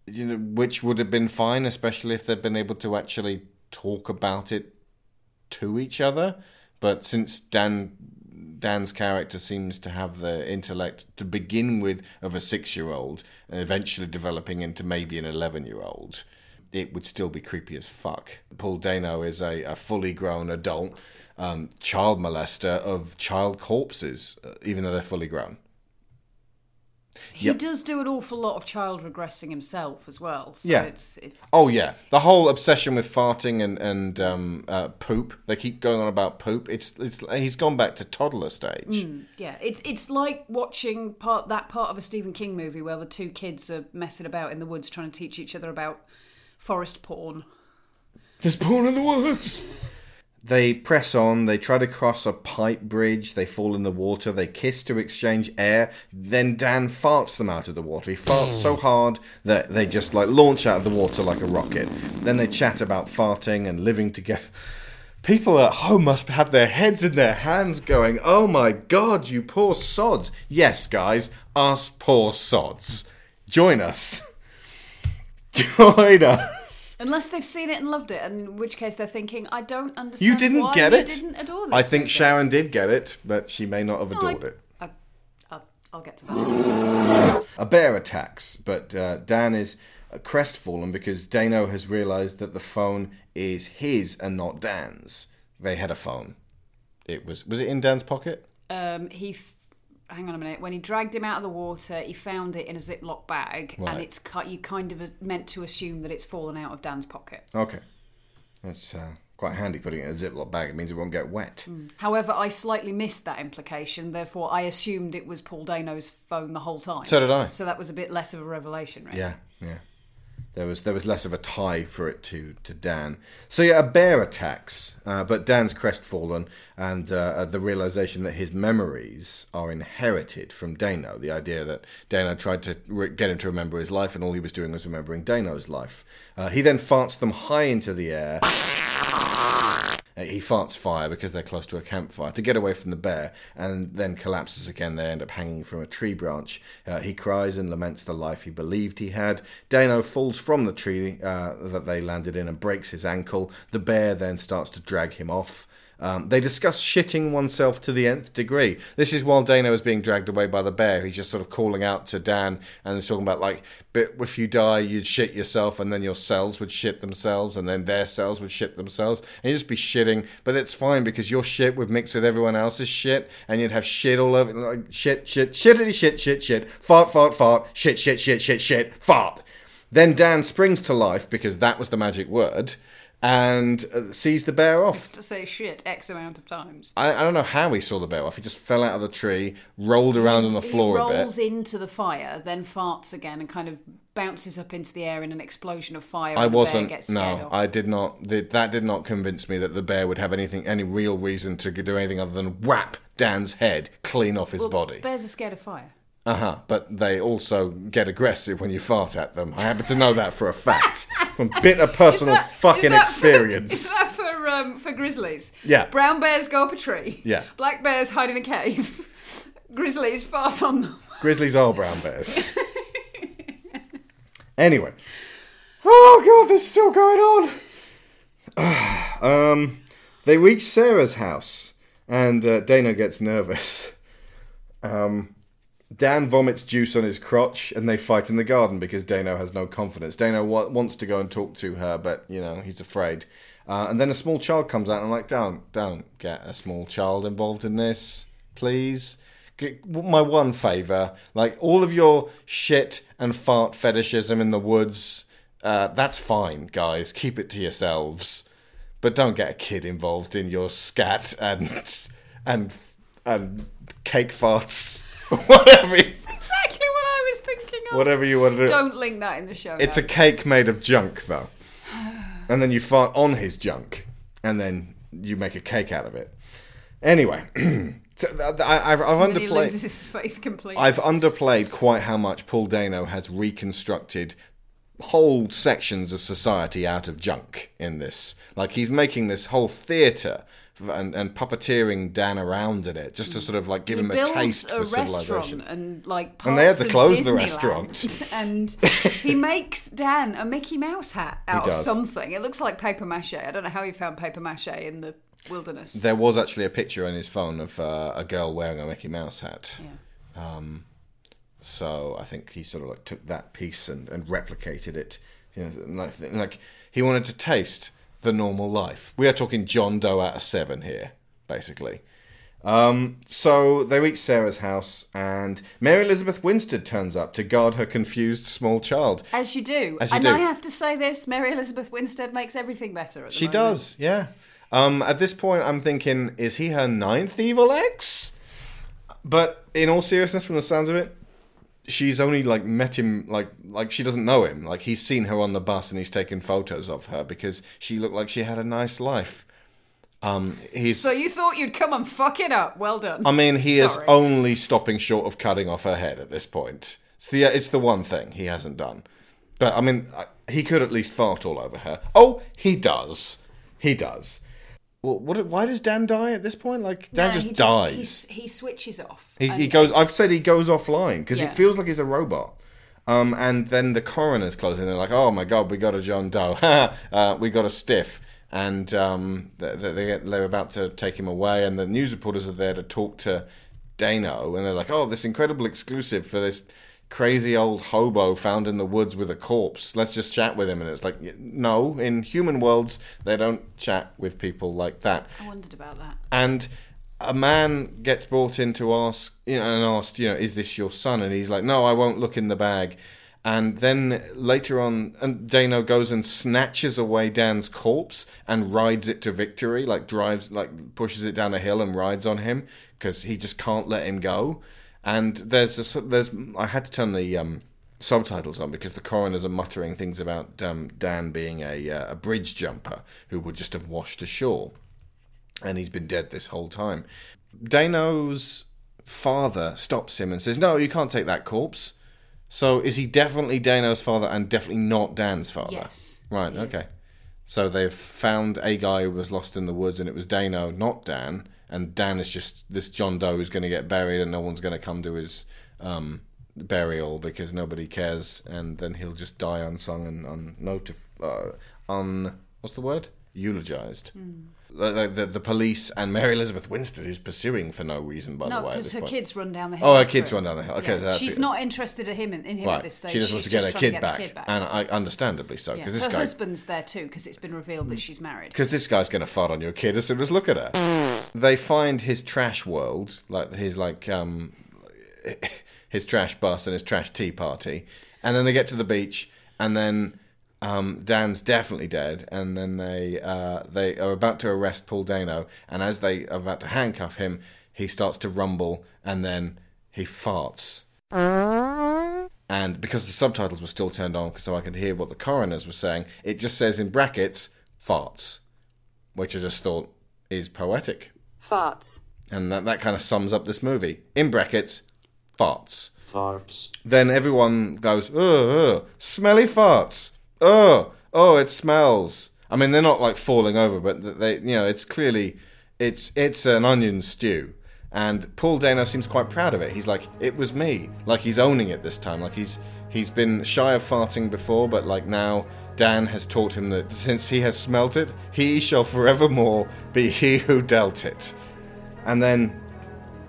You know, which would have been fine, especially if they'd been able to actually talk about it to each other. But since Dan Dan's character seems to have the intellect to begin with of a six year old and eventually developing into maybe an 11 year old, it would still be creepy as fuck. Paul Dano is a, a fully grown adult um, child molester of child corpses, uh, even though they're fully grown. He Yep. does do an awful lot of child regressing himself as well. So Yeah. it's it's Oh yeah, the whole obsession with farting and and um, uh, poop. They keep going on about poop. It's it's he's gone back to toddler stage. yeah, it's it's like watching part that part of a Stephen King movie where the two kids are messing about in the woods trying to teach each other about forest porn. There's porn in the woods. They press on, they try to cross a pipe bridge, they fall in the water, they kiss to exchange air, then Dan farts them out of the water. He farts so hard that they just like launch out of the water like a rocket. Then they chat about farting and living together. People at home must have their heads in their hands going, Oh my god, you poor sods. Yes, guys, us poor sods. Join us. Join us. Unless they've seen it and loved it, and in which case they're thinking, I don't understand. You didn't why get you it. Didn't adore this I think movie." Sharon did get it, but she may not have No, adored it. I, I'll, I'll get to that. A bear attacks, but uh, Dan is crestfallen because Dano has realised that the phone is his and not Dan's. They had a phone. It was was it in Dan's pocket? Um, he, hang on a minute. When he dragged him out of the water, he found it in a Ziploc bag, Right. and it's cut. You kind of meant to assume that it's fallen out of Dan's pocket. Okay, that's uh, quite handy putting it in a Ziploc bag. It means it won't get wet. However, I slightly missed that implication. Therefore, I assumed it was Paul Dano's phone the whole time. So did I. So that was a bit less of a revelation, right? Yeah, yeah. There was there was less of a tie for it to to Dan. So yeah, a bear attacks, uh, but Dan's crestfallen, and uh, the realization that his memories are inherited from Dano. The idea that Dano tried to re- get him to remember his life, and all he was doing was remembering Dano's life. Uh, he then farts them high into the air. He farts fire because they're close to a campfire to get away from the bear, and then collapses again. They end up hanging from a tree branch. Uh, he cries and laments the life he believed he had. Dano falls from the tree uh, that they landed in and breaks his ankle. The bear then starts to drag him off. Um, they discuss shitting oneself to the nth degree. This is while Dano is being dragged away by the bear. He's just sort of calling out to Dan and he's talking about like, but if you die, you'd shit yourself, and then your cells would shit themselves, and then their cells would shit themselves, and you'd just be shitting. But it's fine because your shit would mix with everyone else's shit, and you'd have shit all over, like shit, shit, shittity, shit, shit, shit, fart, fart, fart, shit, shit, shit, shit, shit, fart. Then Dan springs to life because that was the magic word, and uh, sees the bear off. To say shit X amount of times. I, I don't know how he saw the bear off. He just fell out of the tree, rolled around on the floor he a rolls bit. into the fire, then farts again, and kind of bounces up into the air in an explosion of fire. I and wasn't. No, off. I did not. th- That did not convince me that the bear would have anything, any real reason to do anything other than whap Dan's head clean off his Well, body. Bears are scared of fire. Uh huh. But they also get aggressive when you fart at them. I happen to know that for a fact from bitter personal That- fucking is that for- experience. is that for um, for grizzlies? Yeah. Brown bears go up a tree. Yeah. Black bears hide in a cave. grizzlies fart on them. Grizzlies are brown bears. anyway. Oh god, this is still going on. um, they reach Sarah's house, and uh, Dano gets nervous. Um, Dan vomits juice on his crotch, and they fight in the garden because Dano has no confidence. Dano wa- wants to go and talk to her, but you know he's afraid. Uh, and then a small child comes out, and I'm like, don't, don't get a small child involved in this, please. Get, my one favour, like all of your shit and fart fetishism in the woods, uh, that's fine, guys. Keep it to yourselves, but don't get a kid involved in your scat and and and cake farts, whatever. it's- Exactly what I was thinking of. Whatever you want to do. Don't link that in the show. It's a cake made of junk, though. And then you fart on his junk, and then you make a cake out of it. Anyway, so I, I've, I've And he underplayed. loses his faith completely. I've underplayed quite how much Paul Dano has reconstructed whole sections of society out of junk in this. Like he's making this whole theatre and, and puppeteering Dan around in it, just to sort of like give he him a taste a for civilization. and like And they had to close the restaurant. and he makes Dan a Mickey Mouse hat out of something. It looks like paper mache. I don't know how he found paper mache in the wilderness. There was actually a picture on his phone of uh, a girl wearing a Mickey Mouse hat. yeah. So I think he sort of like took that piece and, and replicated it. You know, like, like he wanted to taste the normal life. We are talking John Doe out of seven here, basically. Um, so they reach Sarah's house, and Mary Elizabeth Winstead turns up to guard her confused small child. As you do. As you and do. I have to say this Mary Elizabeth Winstead makes everything better. At the She moment. does, yeah. Um, at this point, I'm thinking, is he her ninth evil ex? But in all seriousness, from the sounds of it, she's only like met him like like she doesn't know him. Like he's seen her on the bus and he's taken photos of her because she looked like she had a nice life. Um, he's. So you thought you'd come and fuck it up. Well done. I mean, he is only stopping short of cutting off her head at this point. It's the it's the one thing he hasn't done. But I mean, he could at least fart all over her. Oh, he does. He does. Well, what? Why does Dan die at this point? Like Dan No, just he dies. he, he switches off. He, he goes. I've said he goes offline because Yeah. it feels like he's a robot. Um, and then the coroner's closing. They're like, "Oh my god, we got a John Doe. uh, we got a stiff." And um, they, they, they get- they're about to take him away, and the news reporters are there to talk to Dano, and they're like, "Oh, this incredible exclusive for this crazy old hobo found in the woods with a corpse. Let's just chat with him." And it's like, no, in human worlds, they don't chat with people like that I wondered about that. and a man gets brought in to ask, you know, and asked, you know, is this your son? And he's like, no, I won't look in the bag. And then later on, and Dano goes and snatches away Dan's corpse and rides it to victory, like drives, like pushes it down a hill and rides on him because he just can't let him go. And there's a, there's, I had to turn the um, subtitles on because the coroners are muttering things about um, Dan being a, uh, a bridge jumper who would just have washed ashore and he's been dead this whole time. Dano's father stops him and says, "No, you can't take that corpse." So is he definitely Dano's father and definitely not Dan's father? Yes, Right. he is. Okay. So they've found a guy who was lost in the woods, and it was Dano, not Dan. And Dan is just this John Doe who's going to get buried, and no one's going to come to his um, burial because nobody cares, and then he'll just die unsung and unnotif- uh, un what's the word eulogized. Hmm. The, the, the, police and Mary Elizabeth Winstead, who's pursuing for no reason, by No, the way. because her point. kids run down the hill. Oh, her kids run down the hill. Okay, Yeah. she's it. not interested in him in, him Right, at this stage. she just wants to get her kid, get back, kid back. and I understandably so because this her guy husband's there too because it's been revealed that she's married. because this guy's going to fart on your kid as soon as look at her. They find his trash world, like his like um, his trash bus and his trash tea party, and then they get to the beach, and then um, Dan's definitely dead, and then they uh, they are about to arrest Paul Dano, and as they are about to handcuff him, he starts to rumble, and then he farts. And because the subtitles were still turned on, so I could hear what the coroners were saying, it just says in brackets farts, which I just thought is poetic. Farts. And that, that kind of sums up this movie. In brackets, farts. Farts. Then everyone goes, oh, oh, smelly farts. Oh, oh, it smells. I mean, they're not like falling over, but they, you know, it's clearly, it's it's an onion stew. And Paul Dano seems quite proud of it. He's like, it was me. Like he's owning it this time. Like he's he's been shy of farting before, but like now Dan has taught him that since he has smelt it, he shall forevermore be he who dealt it. And then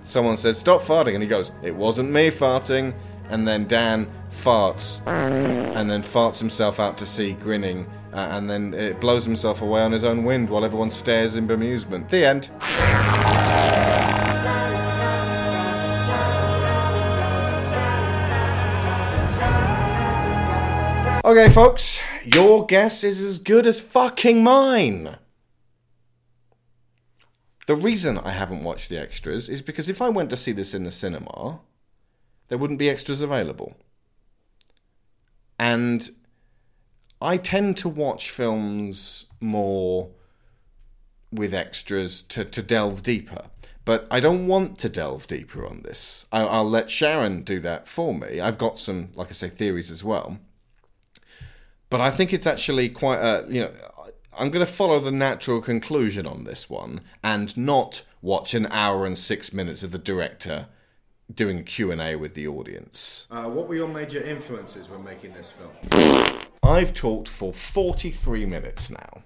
someone says, Stop farting. And he goes, It wasn't me farting. And then Dan farts and then farts himself out to sea, grinning. Uh, and then it blows himself away on his own wind while everyone stares in bemusement. The end. Okay, folks, your guess is as good as fucking mine. The reason I haven't watched the extras is because if I went to see this in the cinema, there wouldn't be extras available. And I tend to watch films more with extras to, to delve deeper. But I don't want to delve deeper on this. I, I'll let Sharon do that for me. I've got some, like I say, theories as well. But I think it's actually quite a, you know, I'm going to follow the natural conclusion on this one and not watch an hour and six minutes of the director doing a Q&A with the audience. Uh, what were your major influences when making this film? I've talked for 43 minutes now.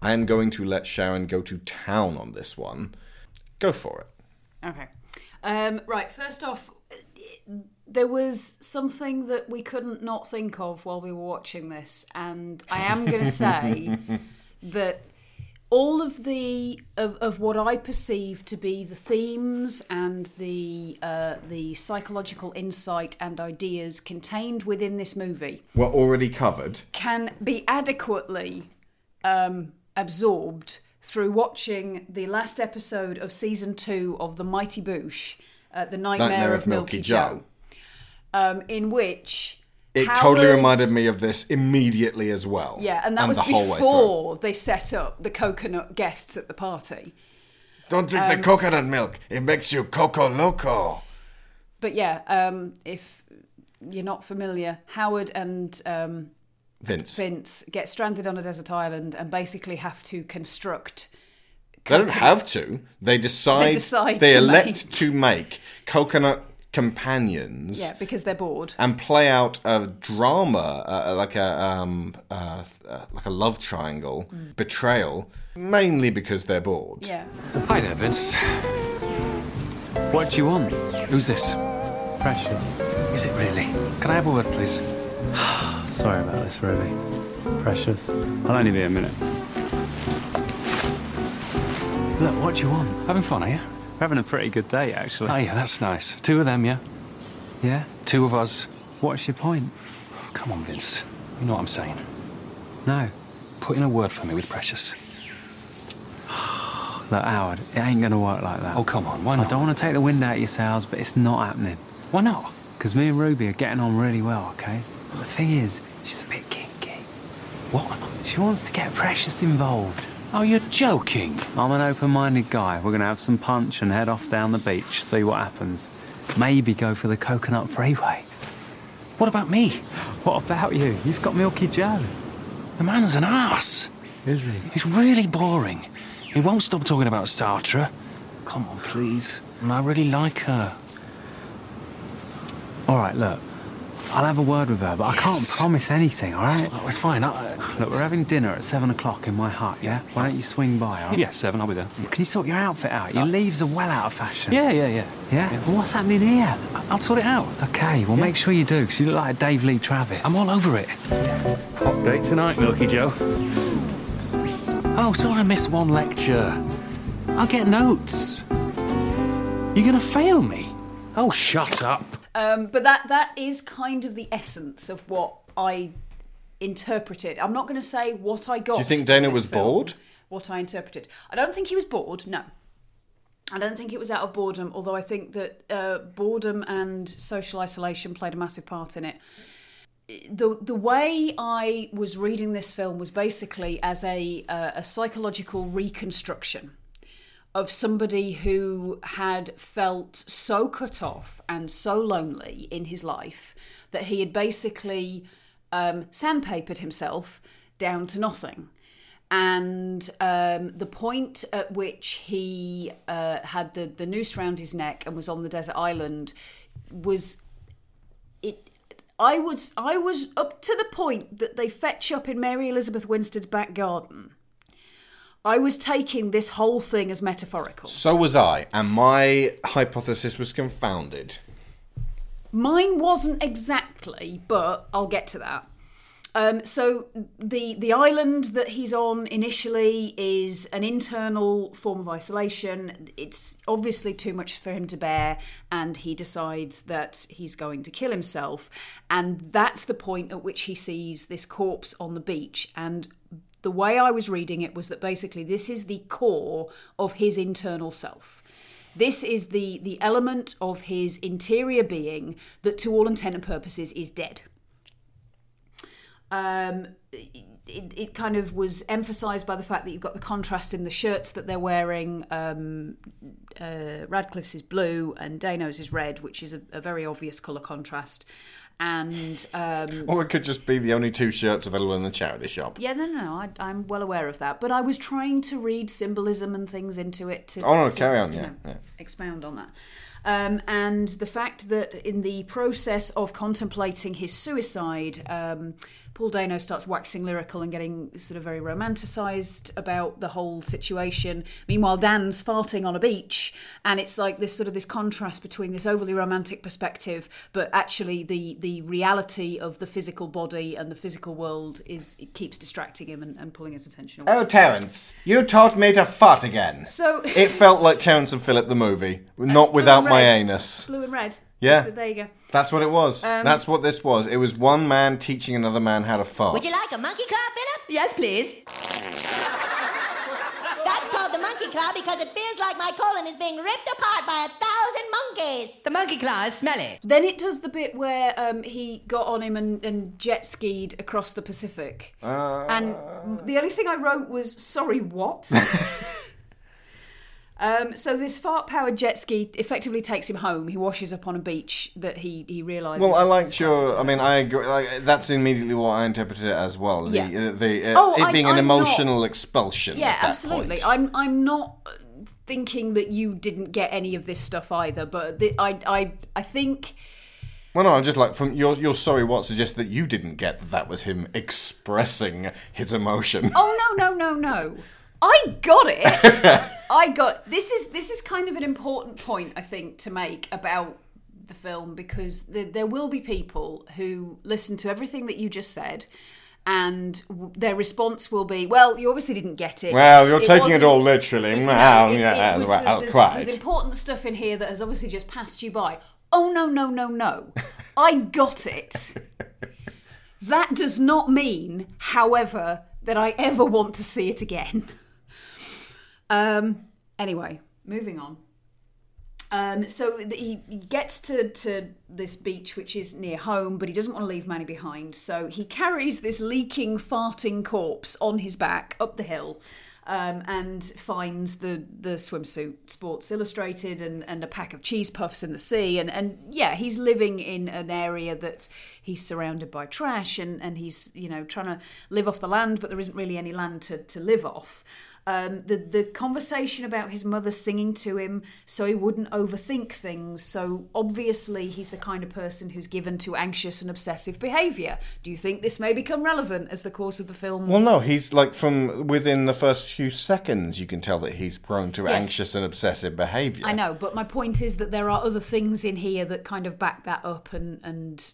I am going to let Sharon go to town on this one. Go for it. Okay. Um, right. First off, there was something that we couldn't not think of while we were watching this, and I am going to say that all of the of, of what I perceive to be the themes and the uh, the psychological insight and ideas contained within this movie We're already covered. can be adequately um, absorbed through watching the last episode of season two of The Mighty Boosh, uh, The Nightmare, of, Milky, Joe, um, in which It totally reminded me of this immediately as well. Yeah, and that was the whole way through. before they set up the coconut guests at the party. Don't drink Um, the coconut milk. It makes you coco loco. But yeah, um, if you're not familiar, Howard and um, Vince. Vince get stranded on a desert island and basically have to construct. They don't have to. They decide. They decide they to elect make- to make coconut companions. Yeah, because they're bored. And play out a drama, uh, like a um, uh, uh, like a love triangle, betrayal, mainly because they're bored. Yeah. Hi there, Vince. What do you want? Who's this? Precious. Is it really? Can I have a word, please? Sorry about this, Ruby. Precious. I'll only be a minute. Look, what do you want? Having fun, are you? We're having a pretty good day, actually. Oh, yeah, that's nice. Two of them, yeah? Yeah? Two of us. What's your point? Come on, Vince. You know what I'm saying. No. Put in a word for me with Precious. Look, Howard, it ain't gonna work like that. Oh, come on, why not? I don't want to take the wind out of your sails, but it's not happening. Why not? Because me and Ruby are getting on really well, okay? But the thing is, she's a bit kinky. What? She wants to get Precious involved. Oh, you're joking. I'm an open minded guy. We're gonna have some punch and head off down the beach, see what happens. Maybe go for the coconut freeway. What about me? What about you? You've got Milky Joe. The man's an ass. Is he? He's really boring. He won't stop talking about Sartre. Come on, please. And I really like her. All right, look. I'll have a word with her, but I can't promise anything, all right? Oh, it's fine. I, Look, we're having dinner at seven o'clock in my hut, yeah? Why don't you swing by, all right? yeah, seven. I'll be there. Can you sort your outfit out? Your uh, leaves are well out of fashion. Yeah, yeah, yeah. Yeah? Well, what's happening here? I'll sort it out. Okay, well, make sure you do, because you look like a Dave Lee Travis. I'm all over it. Hot date tonight, Milky Joe. Oh, so I missed one lecture. I'll get notes. You're gonna fail me? Oh, shut up. Um, but that that is kind of the essence of what I interpreted. I'm not going to say what I got. Do you think Dano was film, bored? What I interpreted. I don't think he was bored. No. I don't think it was out of boredom, although I think that uh, boredom and social isolation played a massive part in it. The the way I was reading this film was basically as a uh, a psychological reconstruction of somebody who had felt so cut off and so lonely in his life that he had basically um, sandpapered himself down to nothing. And um, the point at which he uh, had the, the noose round his neck and was on the desert island was it. I was I was up to the point that they fetch up in Mary Elizabeth Winstead's back garden. I was taking this whole thing as metaphorical. So was I, and my hypothesis was confounded. Mine wasn't exactly, but I'll get to that. Um, so the the island that he's on initially is an internal form of isolation. It's obviously too much for him to bear, and he decides that he's going to kill himself. And that's the point at which he sees this corpse on the beach. And the way I was reading it was that basically this is the core of his internal self. This is the the element of his interior being that, to all intent and purposes, is dead. Um, it, it kind of was emphasised by the fact that you've got the contrast in the shirts that they're wearing. Um, uh, Radcliffe's is blue and Dano's is red, which is a, a very obvious colour contrast. And um, Or it could just be the only two shirts available in the charity shop. yeah, no, no, no, I, I'm well aware of that. But I was trying to read symbolism and things into it to, Oh, no, to, carry on, yeah, know, yeah. expound on that. Um, and the fact that in the process of contemplating his suicide, um, Paul Dano starts waxing lyrical and getting sort of very romanticized about the whole situation. Meanwhile, Dan's farting on a beach, and it's like this sort of this contrast between this overly romantic perspective, but actually the the reality of the physical body and the physical world is it keeps distracting him and, and pulling his attention away. Oh, Terence, you taught me to fart again. So It felt like Terence and Philip the movie, not uh, Blue without my red. anus. blue and red. Yeah. So there you go. That's what it was. Um, That's what this was. It was one man teaching another man how to fart. Would you like a monkey claw, Philip? Yes, please. That's called the monkey claw because it feels like my colon is being ripped apart by a thousand monkeys. The monkey claw is smelly. Then it does the bit where um, he got on him and, and jet skied across the Pacific. and the only thing I wrote was, sorry, what? um, so this fart powered jet ski effectively takes him home. He washes up on a beach that he, he realises. Well, I liked your. I mean, I agree. Like, that's immediately what I interpreted it as well. Yeah. The, uh, the uh, Oh, it I- being an I'm not- emotional expulsion. Yeah, at that absolutely. point. I'm I'm not thinking that you didn't get any of this stuff either, but the, I I I think. Well, no, I'm just like from your your sorry what suggests that you didn't get that that was him expressing his emotion. Oh no no no no! I got it. I got this is this is kind of an important point I think to make about the film because the, there will be people who listen to everything that you just said. And w- their response will be, "Well, you obviously didn't get it. Well, you're taking it all literally. Well, it- it yeah, was- well, there's, quite. there's important stuff in here that has obviously just passed you by. Oh no no no no! I got it. That does not mean, however, that I ever want to see it again. Um. Anyway, moving on. Um, so th- he he gets to, to this beach, which is near home, but he doesn't want to leave Manny behind. So he carries this leaking, farting corpse on his back up the hill um, and finds the, the swimsuit, Sports Illustrated, and, and a pack of cheese puffs in the sea. And, and yeah, he's living in an area that he's surrounded by trash and, and he's, you know, trying to live off the land, but there isn't really any land to, to live off. Um, the the conversation about his mother singing to him so he wouldn't overthink things. So obviously he's the kind of person who's given to anxious and obsessive behaviour. Do you think this may become relevant as the course of the film? Well, no, he's like from within the first few seconds, you can tell that he's prone to Yes. anxious and obsessive behaviour. I know, but my point is that there are other things in here that kind of back that up and and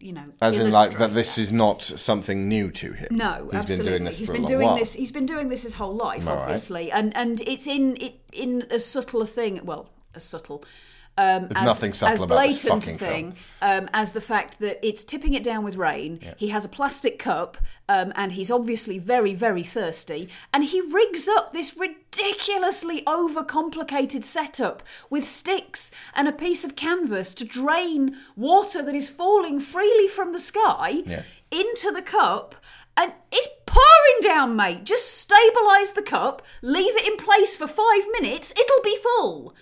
you know As in, like that, this is not something new to him. No, he's absolutely. been doing this He's for been a doing while. this. He's been doing this his whole life, All right. obviously, and and it's in it in as subtle a thing. Well, as subtle. Um, as, nothing subtle as about this blatant fucking thing um, as the fact that it's tipping it down with rain. He has a plastic cup, um, and he's obviously very, very thirsty. And he rigs up this ridiculously overcomplicated setup with sticks and a piece of canvas to drain water that is falling freely from the sky Yeah. into the cup. And it's pouring down, mate. Just stabilise the cup, leave it in place for five minutes, it'll be full.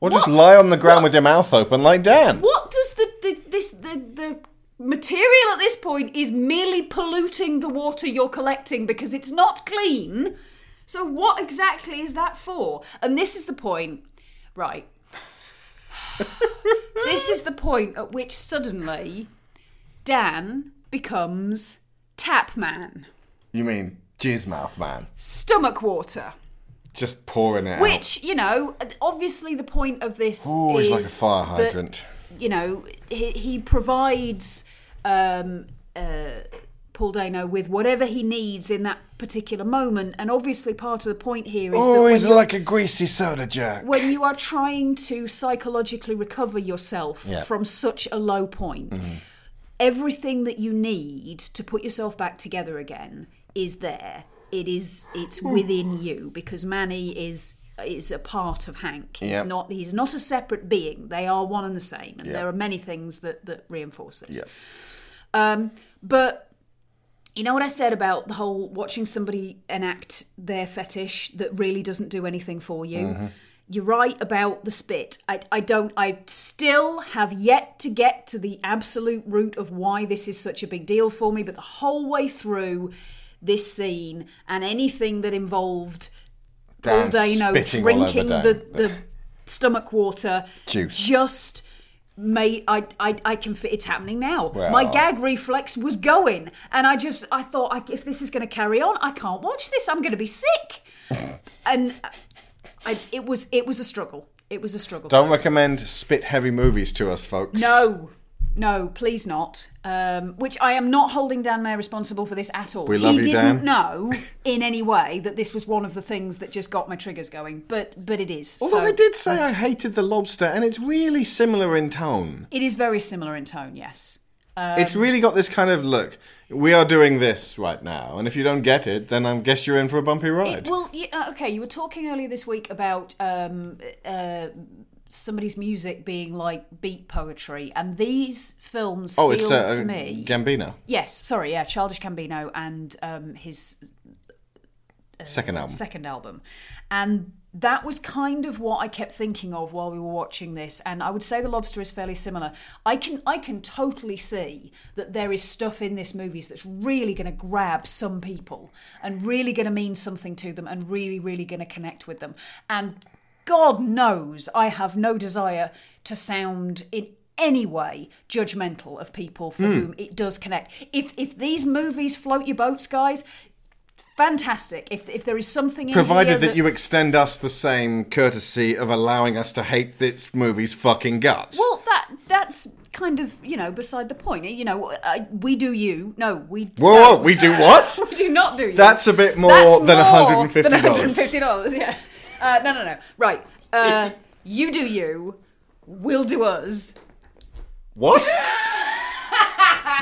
Or just lie on the ground What? with your mouth open like Dan. What does the, the this the the material at this point is merely polluting the water you're collecting because it's not clean. So what exactly is that for? And this is the point, right? this is the point at which suddenly Dan becomes tap man, You mean jizz mouth man? stomach water. Just pouring it out. Which, you know, obviously the point of this Ooh, is he's like a fire that, hydrant. you know, he, he provides um, uh, Paul Dano with whatever he needs in that particular moment. And obviously part of the point here is that Oh, he's like a greasy soda jerk. when you are trying to psychologically recover yourself Yeah. from such a low point, everything that you need to put yourself back together again is there. It is it's within you because Manny is is a part of Hank. He's Yep. not he's not a separate being. They are one and the same. And Yep. there are many things that, that reinforce this. Yep. Um, but you know what I said about the whole watching somebody enact their fetish that really doesn't do anything for you? Mm-hmm. You're right about the spit. I, I don't, I still have yet to get to the absolute root of why this is such a big deal for me, but the whole way through this scene and anything that involved Paul Dan Dano spitting all over drinking the, the stomach water Juice. just made I, I I can fit it's happening now. My gag reflex was going, and I just I thought I, if this is going to carry on, I can't watch this. I'm going to be sick. and uh, I, it was it was a struggle. It was a struggle. Don't recommend spit heavy movies to us, folks. No, no, please not. Um, which I am not holding Dan Mayer responsible for this at all. We love he you, didn't Dan. know in any way that this was one of the things that just got my triggers going, but but it is. Although so I did say I hated the lobster, and it's really similar in tone. it is very similar in tone. Yes. it's really got this kind of look. We are doing this right now, and if you don't get it, then I guess you're in for a bumpy ride. It- well, yeah, uh, okay. You were talking earlier this week about um, uh, somebody's music being like beat poetry, and these films oh, feel it's uh, to me. Gambino yes, sorry, yeah, Childish Gambino and um, his second album. second album. And that was kind of what I kept thinking of while we were watching this. And I would say The Lobster is fairly similar. I can I can totally see that there is stuff in this movies that's really going to grab some people and really going to mean something to them and really really going to connect with them. And God knows I have no desire to sound in any way judgmental of people for hmm. whom it does connect. If if these movies float your boats, guys, fantastic. If if there is something in Provided here that you extend us the same courtesy of allowing us to hate this movie's fucking guts. well, that that's kind of you know beside the point. You know, I, we do you. No, we whoa, no. whoa, we do what? we do not do you. That's a bit more That's than more $150. Than $150, yeah. Uh, no, no, no. Right. Uh, you do you. We'll do us. What?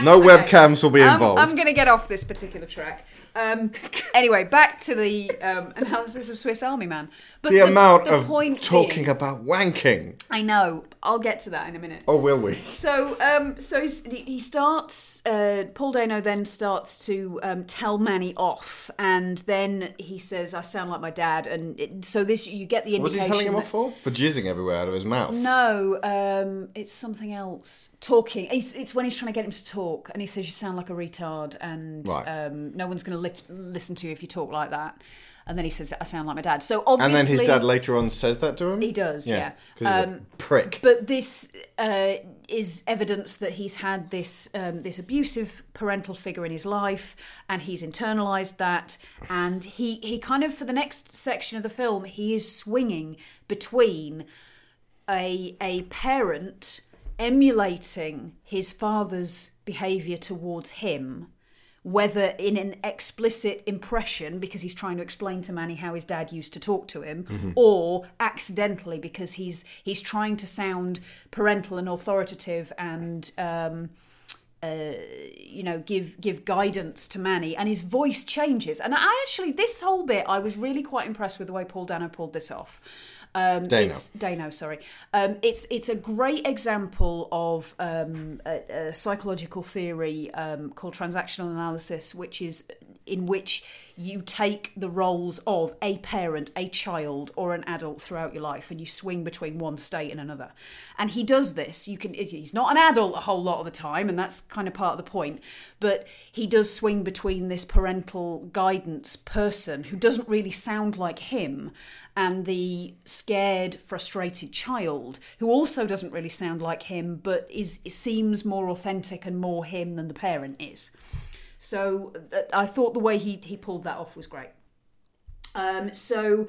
no webcams will be I'm, involved. I'm going to get off this particular track. Um, anyway, back to the um, analysis of Swiss Army Man. But the, amount the of point talking being- about wanking. I know. I'll get to that in a minute. Oh, will we? So, um, so he's, he starts. Uh, Paul Dano then starts to um, tell Manny off, and then he says, "I sound like my dad." And it, so this, you get the What was he indication. telling him off for? For jizzing everywhere out of his mouth. No, um, it's something else. Talking. It's, it's when he's trying to get him to talk, and he says, "You sound like a retard," and Right. um, no one's going to lift, listen to you if you talk like that. And then he says, "I sound like my dad." So obviously, And then his dad later on says that to him? He does, yeah. a Um, prick. But this uh, is evidence that he's had this um, this abusive parental figure in his life, and he's internalized that. And he he kind of for the next section of the film, he is swinging between a a parent emulating his father's behavior towards him whether in an explicit impression because he's trying to explain to Manny how his dad used to talk to him or accidentally because he's he's trying to sound parental and authoritative and um uh, you know, give give guidance to Manny, and his voice changes. And I actually, this whole bit, I was really quite impressed with the way Paul Dano pulled this off. Um, Dano. It's, Dano, sorry. Um, it's it's a great example of um, a, a psychological theory um, called transactional analysis, which is in which you take the roles of a parent, a child, or an adult throughout your life, and you swing between one state and another. And he does this. You can. He's not an adult a whole lot of the time, and that's kind of part of the point. But he does swing between this parental guidance person who doesn't really sound like him, and the scared, frustrated child who also doesn't really sound like him, but is seems more authentic and more him than the parent is. So I thought the way he he pulled that off was great. Um, so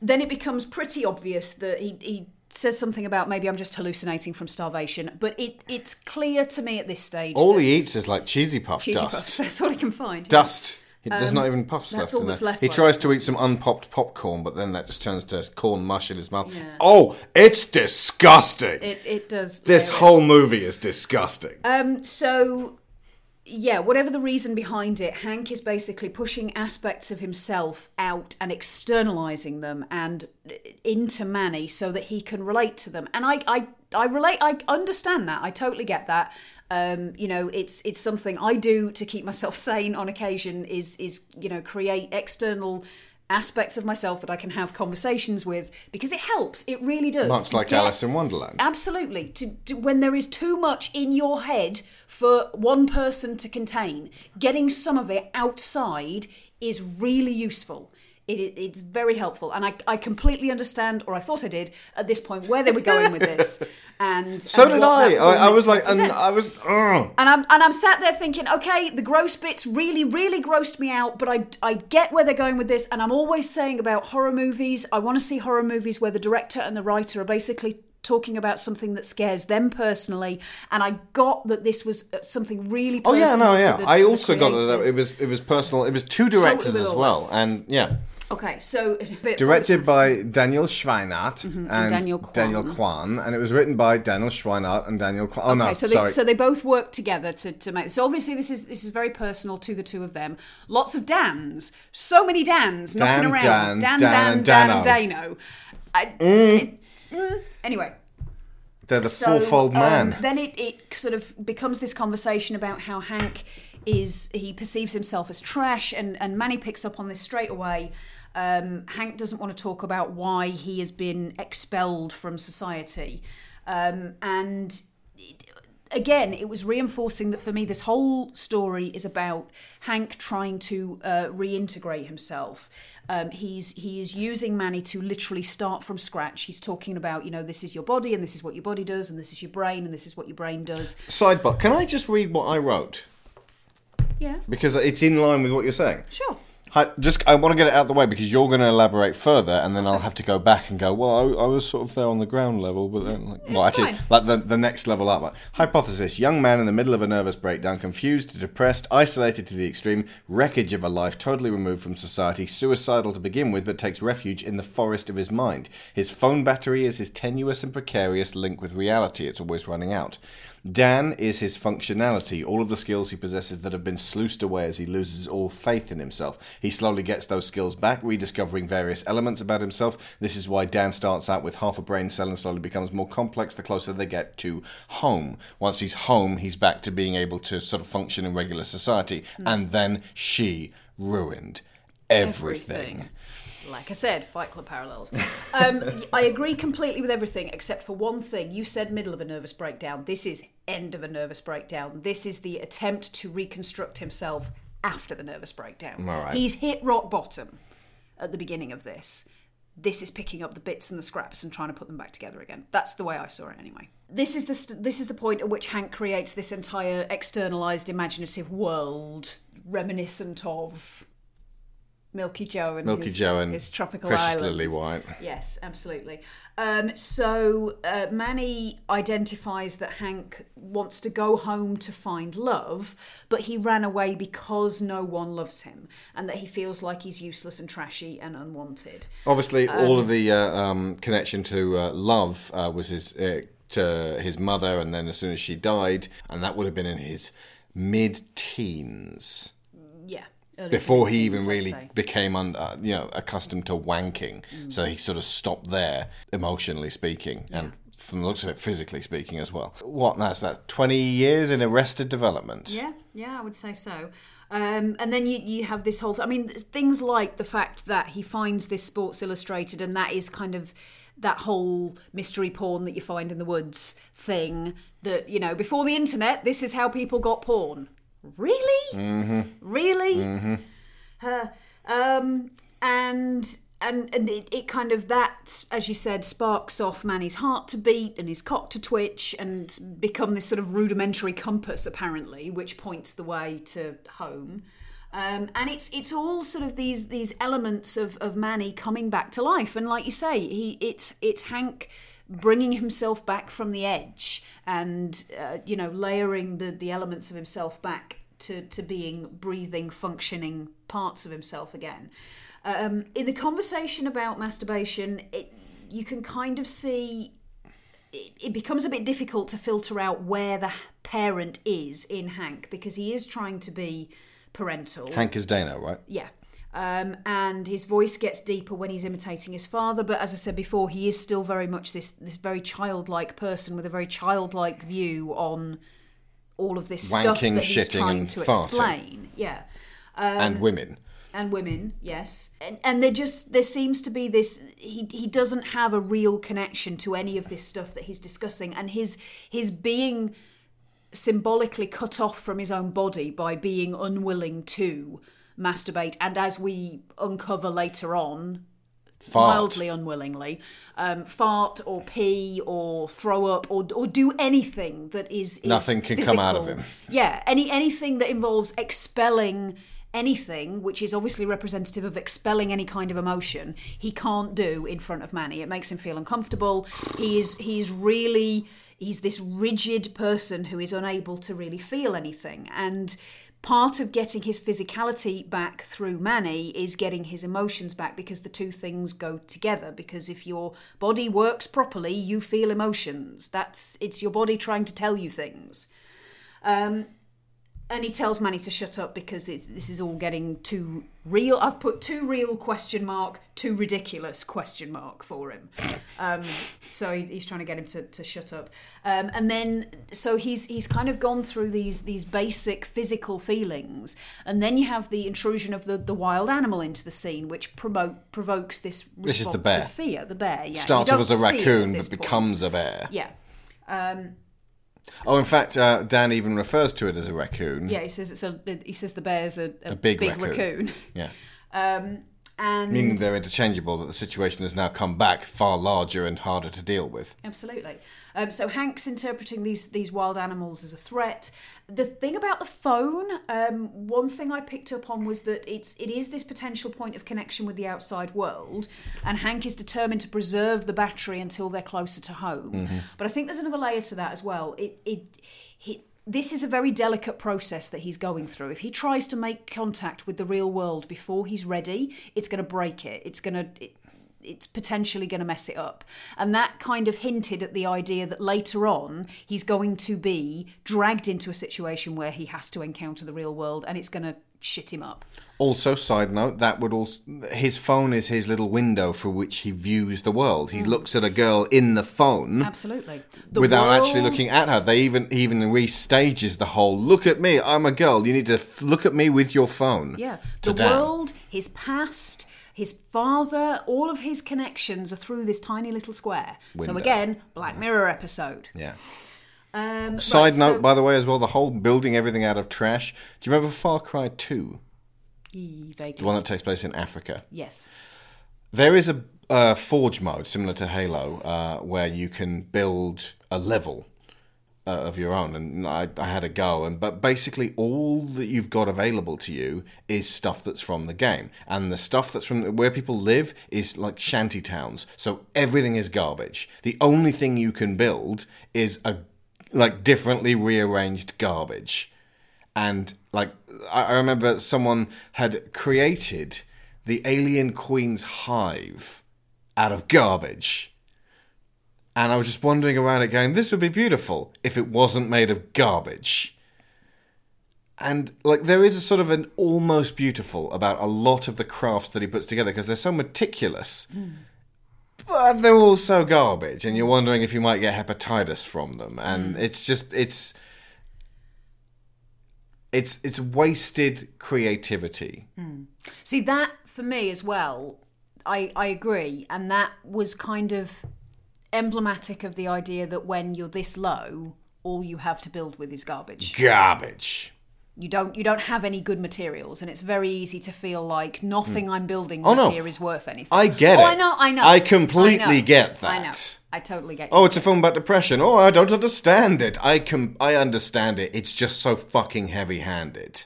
then it becomes pretty obvious that he, he says something about maybe I'm just hallucinating from starvation, but it it's clear to me at this stage. All he eats is like cheesy puff cheesy dust. puffs. That's all he can find. Dust. He- There's not even puffs Um, that's left all in that's there. left he tries to eat some unpopped popcorn, but then that just turns to corn mush in his mouth. Yeah. Oh, it's disgusting. It it does. this yeah. whole movie is disgusting. Um, so, yeah, whatever the reason behind it, Hank is basically pushing aspects of himself out and externalizing them and into Manny so that he can relate to them. And I, I, I relate. I understand that. I totally get that. Um, you know, it's it's something I do to keep myself sane on occasion. Is is you know create external aspects of myself that I can have conversations with because it helps. It really does. Much like get- Alice in Wonderland. Absolutely. To, to, when there is too much in your head for one person to contain, getting some of it outside is really useful. It, it, it's very helpful, and I, I completely understand, or I thought I did at this point, where they were going with this. And So and did I. that I, I was like, and. I was. ugh. And I'm and I'm sat there thinking, okay, the gross bits really, really grossed me out, but I I get where they're going with this, and I'm always saying about horror movies, I want to see horror movies where the director and the writer are basically talking about something that scares them personally, and I got that this was uh, something really. Oh yeah, no, yeah. the- I also got that it was it was personal. It was two directors Totally as well, and yeah, Okay, so directed by Daniel Scheinert and, Mm-hmm, and Daniel Kwan. Daniel Kwan, and it was written by Daniel Scheinert and Daniel Kwan. Oh Okay, no, so they sorry. so they both work together to, to make so obviously this is this is very personal to the two of them. Lots of Dans, so many Dans knocking Dan, around. Dan, Dan, Dan, Dan, and Dan, and Dano. Dano. I, it- mm, anyway, They're the so fourfold um, man. then it, it sort of becomes this conversation about how Hank is he perceives himself as trash, and and Manny picks up on this straight away. Um, Hank doesn't want to talk about why he has been expelled from society, um, and again, it was reinforcing that for me, this whole story is about Hank trying to uh, reintegrate himself. Um, he's he is using Manny to literally start from scratch. He's talking about you know this is your body and this is what your body does and this is your brain and this is what your brain does. Sidebar: Can I just read what I wrote Yeah, because it's in line with what you're saying? sure. Hi, just I want to get it out of the way because you're going to elaborate further, and then I'll have to go back and go. Well, I, I was sort of there on the ground level, but then, like, well, actually, fine. like the the next level up. Hypothesis: Young man in the middle of a nervous breakdown, confused, depressed, isolated to the extreme, wreckage of a life totally removed from society, suicidal to begin with, but takes refuge in the forest of his mind. His phone battery is his tenuous and precarious link with reality. It's always running out. Dan is his functionality, all of the skills he possesses that have been sluiced away as he loses all faith in himself. He slowly gets those skills back, rediscovering various elements about himself. This is why Dan starts out with half a brain cell and slowly becomes more complex the closer they get to home. Once he's home, he's back to being able to sort of function in regular society. And then she ruined everything. Like I said, Fight Club parallels. Um, I agree completely with everything except for one thing. You said middle of a nervous breakdown. This is end of a nervous breakdown. This is the attempt to reconstruct himself after the nervous breakdown. All right. He's hit rock bottom at the beginning of this. This is picking up the bits and the scraps and trying to put them back together again. That's the way I saw it anyway. This is the st- this is the point at which Hank creates this entire externalized imaginative world reminiscent of Milky Joe and Milky his, Joe and his tropical Precious island. Lily White. Yes, absolutely. Um, so uh, Manny identifies that Hank wants to go home to find love, but he ran away because no one loves him, and that he feels like he's useless and trashy and unwanted. Obviously, all of the uh, um, connection to uh, love uh, was his uh, to his mother, and then as soon as she died, and that would have been in his mid-teens before he even really became un- uh, you know accustomed to wanking. Mm. So he sort of stopped there, emotionally speaking, and from the looks of it, physically speaking as well. What? That's that twenty years in arrested development. Yeah, yeah, I would say so. Um, and then you, you have this whole. Th- I mean, things like the fact that he finds this Sports Illustrated, and that is kind of that whole mystery porn that you find in the woods thing. That you know, before the internet, this is how people got porn. Really? Mm-hmm. Really? Mm-hmm. Uh, um, and and and it, it kind of that, as you said, sparks off Manny's heart to beat and his cock to twitch and become this sort of rudimentary compass, apparently, which points the way to home. Um, and it's it's all sort of these these elements of, of Manny coming back to life, and like you say, he it's it's Hank bringing himself back from the edge, and uh, you know layering the the elements of himself back to to being breathing, functioning parts of himself again. Um, in the conversation about masturbation, it, you can kind of see it, it becomes a bit difficult to filter out where the parent is in Hank because he is trying to be parental. Hank is Dano, right? Yeah. Um, and his voice gets deeper when he's imitating his father, but as I said before, he is still very much this this very childlike person with a very childlike view on all of this stuff that he's shitting, trying and to farting. explain. Yeah and women. and women, yes, and and there just there seems to be this he he doesn't have a real connection to any of this stuff that he's discussing, and his his being symbolically cut off from his own body by being unwilling to masturbate, and as we uncover later on, Fart. mildly unwillingly, um, fart or pee or throw up or or do anything that is, is Nothing can come out of him. Yeah, any anything that involves expelling anything, which is obviously representative of expelling any kind of emotion, he can't do in front of Manny. It makes him feel uncomfortable. He is he's really he's this rigid person who is unable to really feel anything and. Part of getting his physicality back through Manny is getting his emotions back because the two things go together. Because if your body works properly, you feel emotions. That's it's your body trying to tell you things. Um, and he tells Manny to shut up because this is all getting too real. I've put too real question mark, too ridiculous question mark for him. Um, so he- he's trying to get him to, to shut up. Um, and then so he's he's kind of gone through these these basic physical feelings, and then you have the intrusion of the, the wild animal into the scene, which promote provokes this response This is the bear. of fear. The bear, yeah. Starts off as a see it at raccoon but point. becomes a bear. yeah. Um, Oh, in fact, uh, Dan even refers to it as a raccoon. yeah, he says it's a. He says the bear's a, a, A big raccoon. raccoon. Yeah. Um, and Meaning they're interchangeable, that the situation has now come back far larger and harder to deal with. Absolutely. Um, so Hank's interpreting these these wild animals as a threat. The thing about the phone, um, one thing I picked up on was that it's it is this potential point of connection with the outside world, and Hank is determined to preserve the battery until they're closer to home. But I think there's another layer to that as well. It it he, this is a very delicate process that he's going through. If he tries to make contact with the real world before he's ready, it's going to break it. It's going to. It, it's potentially going to mess it up. And that kind of hinted at the idea that later on he's going to be dragged into a situation where he has to encounter the real world and it's going to shit him up. Also, side note, that would also his phone is his little window through which he views the world. He mm. looks at a girl in the phone Absolutely. The without actually looking at her. They even even restages the whole "look at me, I'm a girl. You need to f- look at me with your phone." Yeah. to The world, his past, his father, all of his connections are through this tiny little square. So again, Black Mirror episode. Yeah. Um, Side right, note, so- by the way, as well, the whole building everything out of trash. Do you remember Far Cry Two, vaguely. the one that takes place in Africa? Yes. There is a uh, forge mode similar to Halo, uh, where you can build a level uh, of your own, and I, I had a go. And but basically, all that you've got available to you is stuff that's from the game, and the stuff that's from where people live is like shanty towns. So everything is garbage. The only thing you can build is a like differently rearranged garbage and like I I remember someone had created the alien queen's hive out of garbage. And I was just wandering around it going, this would be beautiful if it wasn't made of garbage. And like there is a sort of an almost beautiful about a lot of the crafts that he puts together because they're so meticulous. But they're also garbage, and you're wondering if you might get hepatitis from them. And mm. it's just it's it's it's wasted creativity. Mm. See that for me as well. I I agree, and that was kind of emblematic of the idea that when you're this low, all you have to build with is garbage. Garbage. You don't you don't have any good materials, and it's very easy to feel like nothing hmm. I'm building Oh, no. here is worth anything. I get oh, it. I know, I know. I completely I know. get I know. that. I totally get. Oh, it's a film about depression. Oh, I don't understand it. I com- I understand it. It's just so fucking heavy-handed.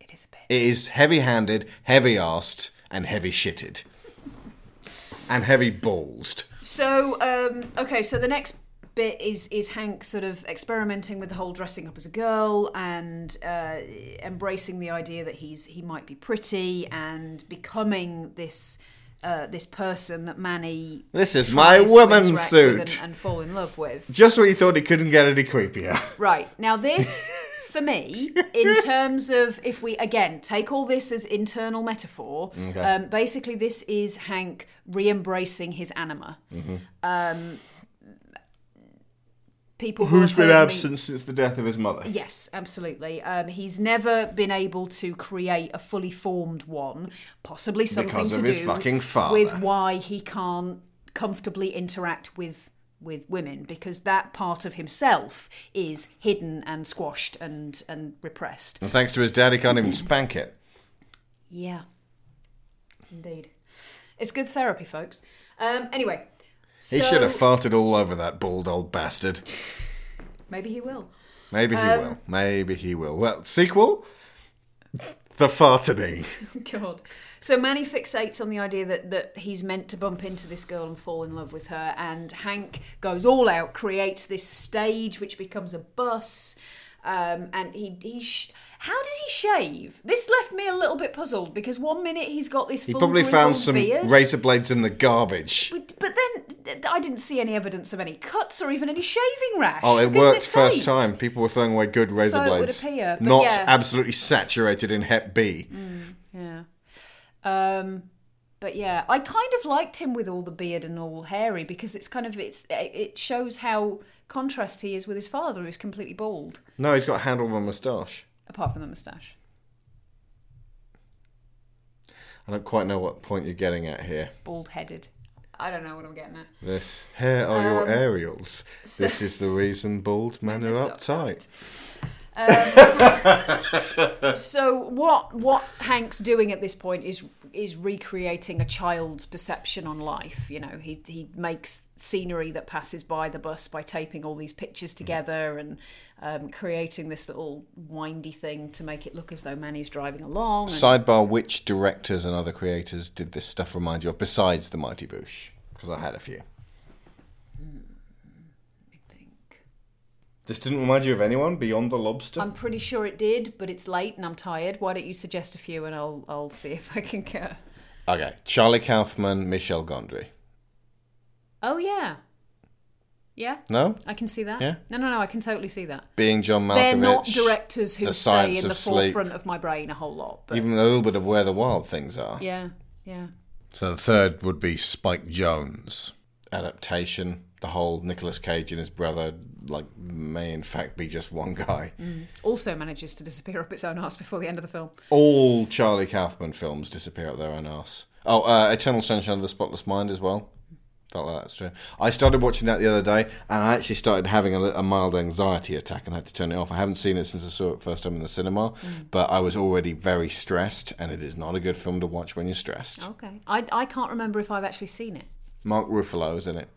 it is a bit. It is heavy-handed, heavy-arsed, and heavy-shitted, and heavy-ballsed. So, um, okay, so the next bit is is Hank sort of experimenting with the whole dressing up as a girl and uh, embracing the idea that he's he might be pretty and becoming this. Uh, this person that Manny This is my woman's suit. and, and fall in love with. Just when you thought he couldn't get any creepier. Right. Now, this, for me, in terms of if we, again, take all this as internal metaphor, um, basically, this is Hank re embracing his anima. Um, people who Who's have been heard me- absent since the death of his mother? Yes, absolutely. Um, he's never been able to create a fully formed one, possibly something Because to do his fucking father. with why he can't comfortably interact with with women because that part of himself is hidden and squashed and and repressed. And thanks to his dad, he can't even spank it. Yeah. Indeed. It's good therapy, folks. Um, anyway. He so- should have farted all over that bald old bastard. Maybe he will. Maybe he Um, will. Maybe he will. Well, sequel? The fartening. God. So Manny fixates on the idea that, that he's meant to bump into this girl and fall in love with her, and Hank goes all out, creates this stage which becomes a bus, um, and he he. Sh- how does he shave? This left me a little bit puzzled because one minute he's got this He probably found some beard, razor blades in the garbage. but, but then I didn't see any evidence of any cuts or even any shaving rash. Oh, it worked first sake. time. People were throwing away good razor So it would blades. appear, Not yeah. absolutely saturated in Hep B. Yeah. Um, but yeah, I kind of liked him with all the beard and all hairy because it's kind of it's it shows how contrast he is with his father, who's completely bald, No, he's got a handle of a moustache. apart from the moustache. I don't quite know what point you're getting at here. Bald headed. I don't know what I'm getting at. This here are your Um, aerials. so- this is the reason bald men are It's uptight. So what what Hank's doing at this point is is recreating a child's perception on life. You know, he he makes scenery that passes by the bus by taping all these pictures together and um, creating this little windy thing to make it look as though Manny's driving along. And, Sidebar: Which directors and other creators did this stuff remind you of besides the Mighty Boosh? Because I had a few. This didn't remind you of anyone beyond the lobster. I'm pretty sure it did, but it's late and I'm tired. Why don't you suggest a few and I'll I'll see if I can get. Okay, Charlie Kaufman, Michel Gondry. Oh yeah, yeah. No, I can see that. Yeah? No, no, no. I can totally see that. being John Malkovich. They're not directors who stay in the of Sleep. forefront of my brain a whole lot. But Even a little bit of where the wild things are. yeah, yeah. So the third would be Spike Jonze adaptation. The whole Nicolas Cage and his brother, like, may in fact be just one guy. Also manages to disappear up its own ass before the end of the film. All Charlie Kaufman films disappear up their own arse. Oh, uh, Eternal Sunshine of the Spotless Mind as well. Felt like that's true. I started watching that the other day, and I actually started having a, a mild anxiety attack, and had to turn it off. I haven't seen it since I saw it first time in the cinema, but I was already very stressed, and it is not a good film to watch when you're stressed. Okay. I I can't remember if I've actually seen it. Mark Ruffalo is in it.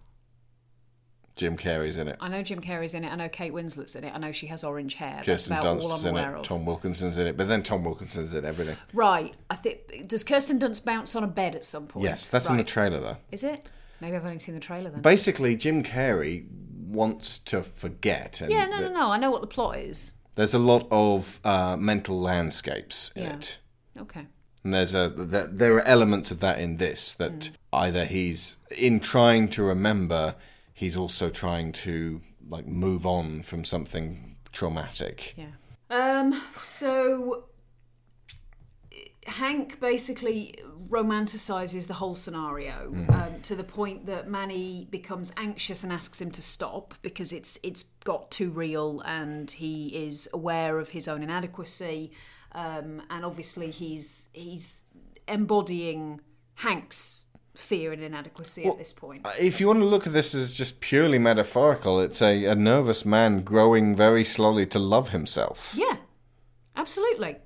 Jim Carrey's in it. I know Jim Carrey's in it. I know Kate Winslet's in it. I know she has orange hair. That's Kirsten about all Dunst's I'm in aware it. of. Tom Wilkinson's in it. But then Tom Wilkinson's in everything. Right. I think does Kirsten Dunst bounce on a bed at some point? Yes, that's in the Right. trailer though. Is it? Maybe I've only seen the trailer then. Basically, Jim Carrey wants to forget. And yeah, no, no, no. I know what the plot is. There's a lot of uh, mental landscapes in Yeah. it. Okay. And there's a there, there are elements of that in this that Mm. either he's in trying to remember, he's also trying to like move on from something traumatic. Yeah. Um. So Hank basically romanticizes the whole scenario um, to the point that Manny becomes anxious and asks him to stop because it's it's got too real and he is aware of his own inadequacy um, and obviously he's he's embodying Hank's fear and inadequacy at this point. Uh, if you want to look at this as just purely metaphorical, it's a, a nervous man growing very slowly to love himself. Yeah, absolutely.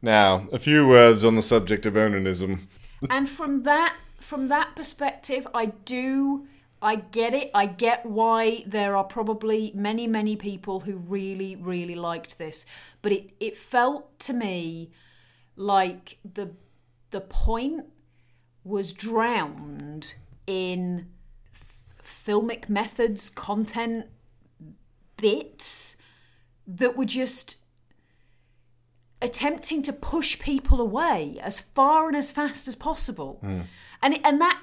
Now, a few words on the subject of onanism. and from that from that perspective i do i get it i get why there are probably many many people who really really liked this but it it felt to me like the the point was drowned in f- filmic methods content bits that were just attempting to push people away as far and as fast as possible. Hmm. And and that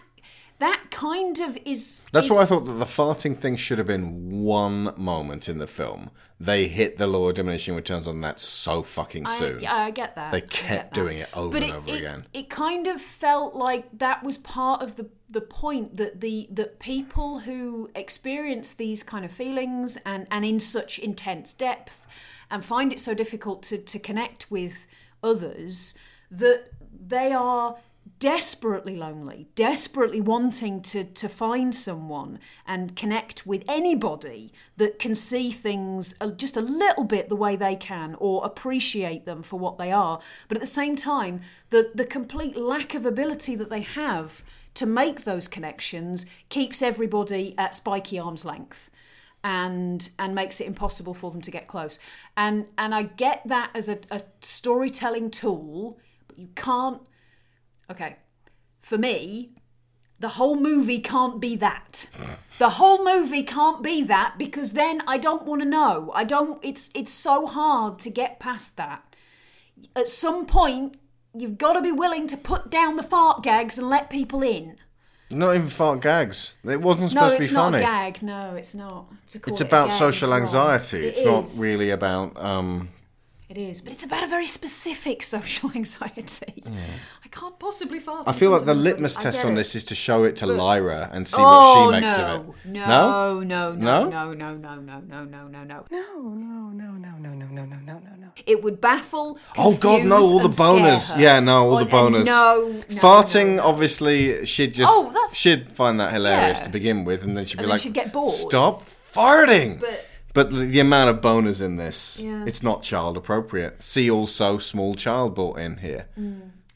that kind of is That's is, why I thought that the farting thing should have been one moment in the film. They hit the law of diminishing returns on that so fucking soon. yeah, I get that. They kept that. doing it over But and it, over it- again. It kind of felt like that was part of the the point that the that people who experience these kind of feelings and and in such intense depth and find it so difficult to to connect with others that they are desperately lonely, desperately wanting to to find someone and connect with anybody that can see things just a little bit the way they can or appreciate them for what they are. But at the same time, the the complete lack of ability that they have to make those connections keeps everybody at spiky arm's length and and makes it impossible for them to get close. And and I get that as a, a storytelling tool, but you can't okay. For me, the whole movie can't be that. The whole movie can't be that because then I don't want to know. I don't it's it's so hard to get past that. At some point you've got to be willing to put down the fart gags and let people in. Not even fart gags. It wasn't supposed it's to be funny. it's not a gag. No, it's not. It's it about social is wrong. anxiety. It it's not really about um It is, but it's about a very specific social anxiety. I can't possibly fart. I feel like the litmus test on it. this is to show it to But- Lyra and see oh, what she makes no. of it. No, No? no, no, No? no, no, no, no, no, no, no, no. No, no, no, no, no, no, no, no, no, no, no. It would baffle. Oh God, no! confuse, All the and scare boners. her. Yeah, no, all Oh, the and boners. No, no, farting. no. Obviously, she'd just Oh, that's- she'd find that hilarious Yeah. to begin with, and then she'd be And then like, she'd get bored. "Stop farting!" But But the, the amount of boners in this, Yeah. it's not child appropriate. See also small child brought in here.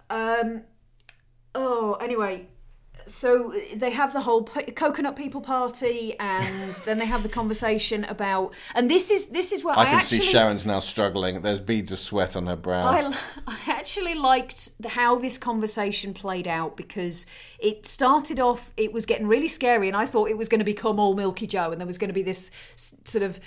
Um. Oh, anyway, so they have the whole p- coconut people party, and then they have the conversation about. And this is this is where I, I can actually see Sharon's now struggling. There's beads of sweat on her brow. I, I actually liked the, how this conversation played out because it started off, it was getting really scary, and I thought it was going to become all Milky Joe, and there was going to be this sort of.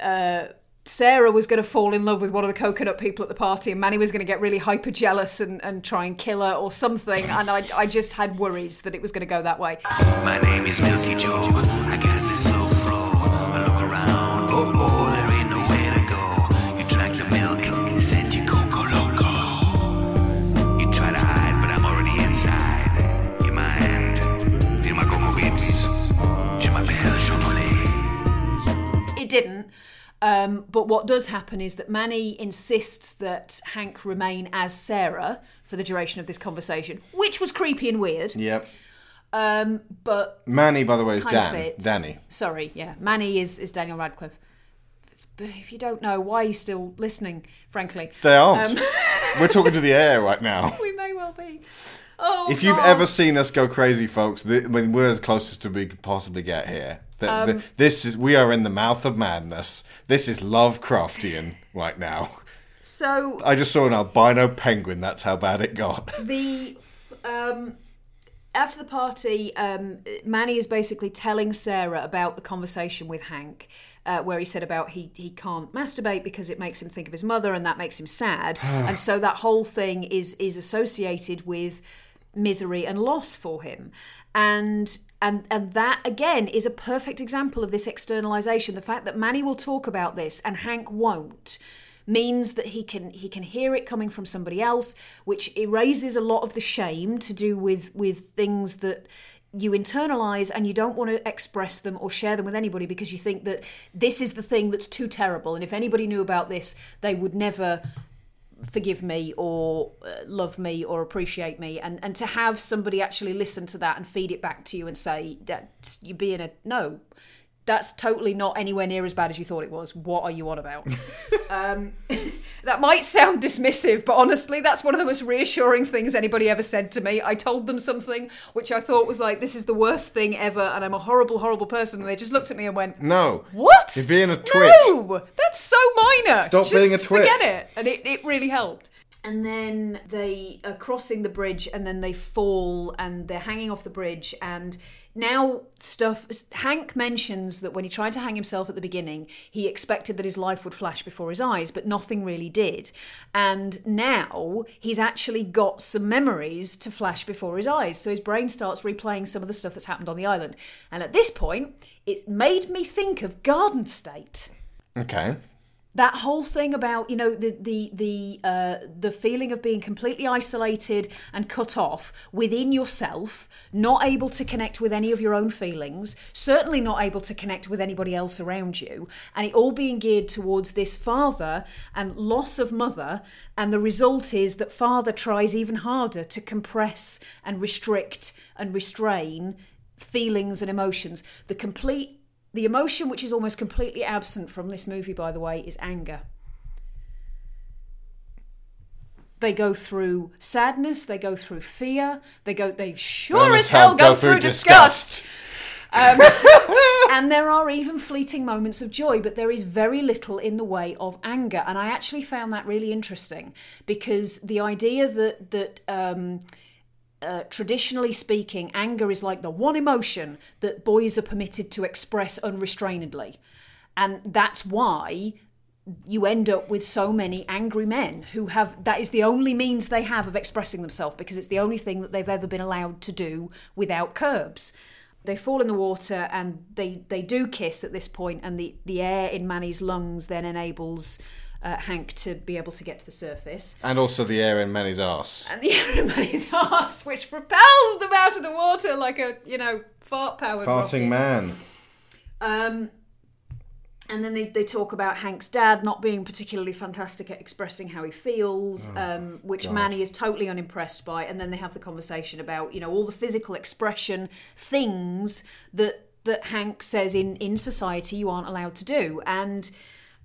Uh, Sarah was going to fall in love with one of the coconut people at the party, and Manny was going to get really hyper jealous and, and try and kill her or something. And I, I just had worries that it was going to go that way. My name is Milky Joe. I guess it's so. I look around. Oh, oh, there ain't nowhere to go. You drank the milk, you Coco Loco. You try to hide, but I'm already inside. In my hand, feel my cocoa bits. Je m'appelle Chocolat. It didn't. Um, but what does happen is that Manny insists that Hank remain as Sarah for the duration of this conversation, which was creepy and weird. yep. Um, but Manny, by the way, is Dan. Danny. Sorry, yeah. Manny is, is Daniel Radcliffe. But if you don't know, why are you still listening, frankly? They aren't. Um, We're talking to the air right now. we may well be. Oh, If you've ever seen us go crazy, folks, th- I mean, we're as close as to we could possibly get here. Th- Um, th- this is we are in the mouth of madness. This is Lovecraftian right now. So I just saw an albino penguin. That's how bad it got. the um after the party um manny is basically telling sarah about the conversation with hank uh, where he said about he he can't masturbate because it makes him think of his mother and that makes him sad and so that whole thing is is associated with misery and loss for him and and and that again is a perfect example of this externalization. The fact that manny will talk about this and hank won't means that he can he can hear it coming from somebody else which erases a lot of the shame to do with with things that you internalize and you don't want to express them or share them with anybody because you think that this is the thing that's too terrible. And if anybody knew about this they would never forgive me or uh, love me or appreciate me. And and to have somebody actually listen to that and feed it back to you and say that you're being a no that's totally not anywhere near as bad as you thought it was. What are you on about? Um, that might sound dismissive but honestly that's one of the most reassuring things anybody ever said to me i told them something which i thought was like this is the worst thing ever and i'm a horrible horrible person and they just looked at me and went No. what? You're being a twit. No, that's so minor. Stop Just being a twit. Forget it. And it, it really helped. And then they are crossing the bridge and then they fall and they're hanging off the bridge. And now stuff. Hank mentions that when he tried to hang himself at the beginning, he expected that his life would flash before his eyes, but nothing really did. And now he's actually got some memories to flash before his eyes. So his brain starts replaying some of the stuff that's happened on the island. And at this point, it made me think of Garden State. Okay. That whole thing about you know the the the uh, the feeling of being completely isolated and cut off within yourself, not able to connect with any of your own feelings, certainly not able to connect with anybody else around you, and it all being geared towards this father and loss of mother, and the result is that father tries even harder to compress and restrict and restrain feelings and emotions. The complete the emotion which is almost completely absent from this movie, by the way, is anger. They go through sadness, they go through fear, they go they sure as hell go, through, disgust. Um, and there are even fleeting moments of joy, but there is very little in the way of anger. And I actually found that really interesting because the idea that that um, uh, traditionally speaking, anger is like the one emotion that boys are permitted to express unrestrainedly. And that's why you end up with so many angry men who have that is the only means they have of expressing themselves because it's the only thing that they've ever been allowed to do without curbs. They fall in the water and they, they do kiss at this point, and the, the air in Manny's lungs then enables uh, Hank to be able to get to the surface. And also the air in Manny's ass. And the air in Manny's arse, which propels them out of the water like a, you know, fart powered Farting man. Um, and then they, they talk about Hank's dad not being particularly fantastic at expressing how he feels, Oh, um, which God. Manny is totally unimpressed by. And then they have the conversation about, you know, all the physical expression things that that Hank says in, in society you aren't allowed to do. And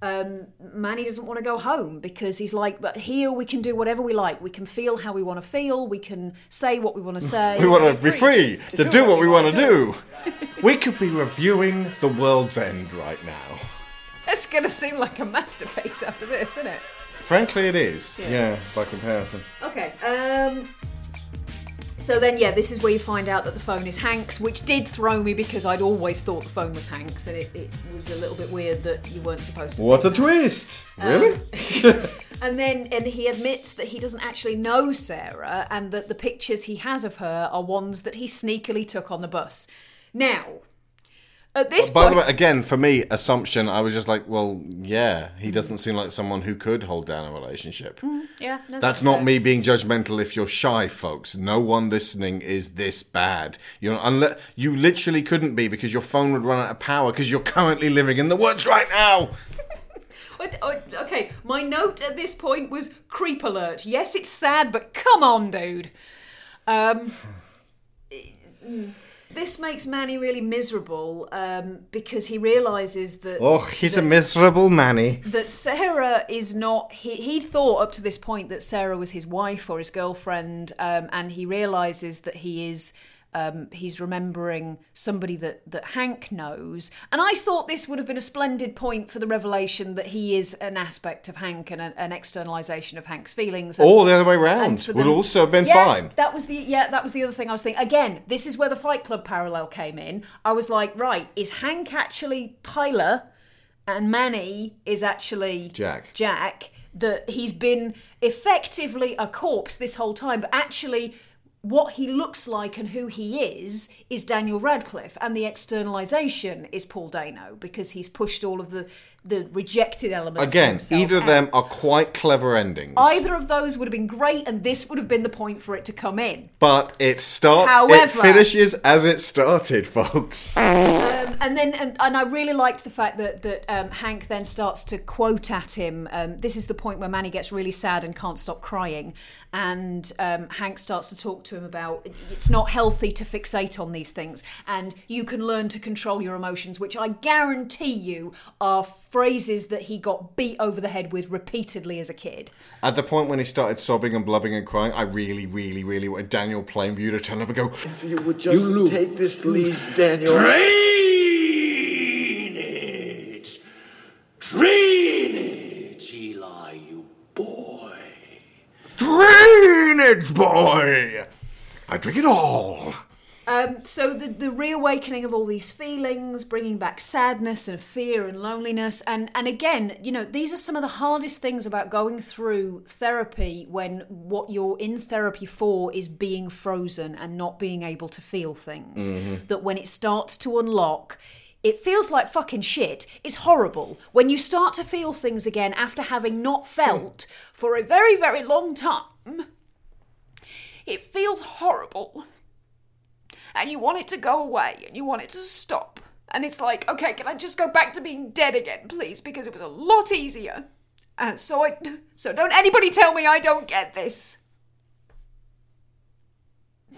um, Manny doesn't want to go home because he's like, but here we can do whatever we like. We can feel how we want to feel. We can say what we want to say. We want to be free to do what we want to do. We could be reviewing The World's End right now. It's going to seem like a masterpiece after this, isn't it? Frankly, it is. Yeah. Yeah, by comparison. Okay. Um. So then, yeah, this is where you find out that the phone is Hank's, which did throw me because I'd always thought the phone was Hank's, and it, it was a little bit weird that you weren't supposed to. What a that. twist! Um, Really? And then, and he admits that he doesn't actually know Sarah, and that the pictures he has of her are ones that he sneakily took on the bus. Now, at this By point, the way, again, for me, assumption, I was just like, well, yeah, he doesn't seem like someone who could hold down a relationship. Mm, yeah, no, That's not fair. me being judgmental if you're shy, folks. No one listening is this bad. You know, unless you literally couldn't be because your phone would run out of power because you're currently living in the woods right now. I- Okay, my note at this point was creep alert. Yes, it's sad, but come on, dude. Um, mm. This makes Manny really miserable um, because he realizes that Oh, he's a miserable Manny. that Sarah is not. He he thought up to this point that Sarah was his wife or his girlfriend, um, and he realizes that he is. Um, he's remembering somebody that, that Hank knows. And I thought this would have been a splendid point for the revelation that he is an aspect of Hank and a, an externalization of Hank's feelings. And, Or the other way and round would them- also have been Yeah, fine. That was the yeah, that was the other thing I was thinking. Again, this is where the Fight Club parallel came in. I was like, right, is Hank actually Tyler, and Manny is actually Jack. Jack. That he's been effectively a corpse this whole time, but actually. What he looks like and who he is is Daniel Radcliffe, and the externalization is Paul Dano because he's pushed all of the the rejected elements. Again, either of them are quite clever endings. Either of those would have been great, and this would have been the point for it to come in. But it start it However- finishes as it started, folks. Um, and then, and, and I really liked the fact that that um, Hank then starts to quote at him. Um, this is the point where Manny gets really sad and can't stop crying, and um, Hank starts to talk to him about it's not healthy to fixate on these things, and you can learn to control your emotions, which I guarantee you are phrases that he got beat over the head with repeatedly as a kid. At the point when he started sobbing and blubbing and crying, I really, really, really wanted Daniel Plainview to turn up and go, If you would just take this, please, Daniel. Drainage! Drainage, Eli, you boy. Drainage boy! I drink it all. Um, so the the reawakening of all these feelings, bringing back sadness and fear and loneliness, and and again, you know, these are some of the hardest things about going through therapy when what you're in therapy for is being frozen and not being able to feel things. Mhm. That when it starts to unlock. it feels like fucking shit It's horrible. When you start to feel things again after having not felt for a very, very long time, it feels horrible. And you want it to go away and you want it to stop. And it's like, okay, can I just go back to being dead again, please? Because it was a lot easier. Uh, so I, so don't anybody tell me I don't get this.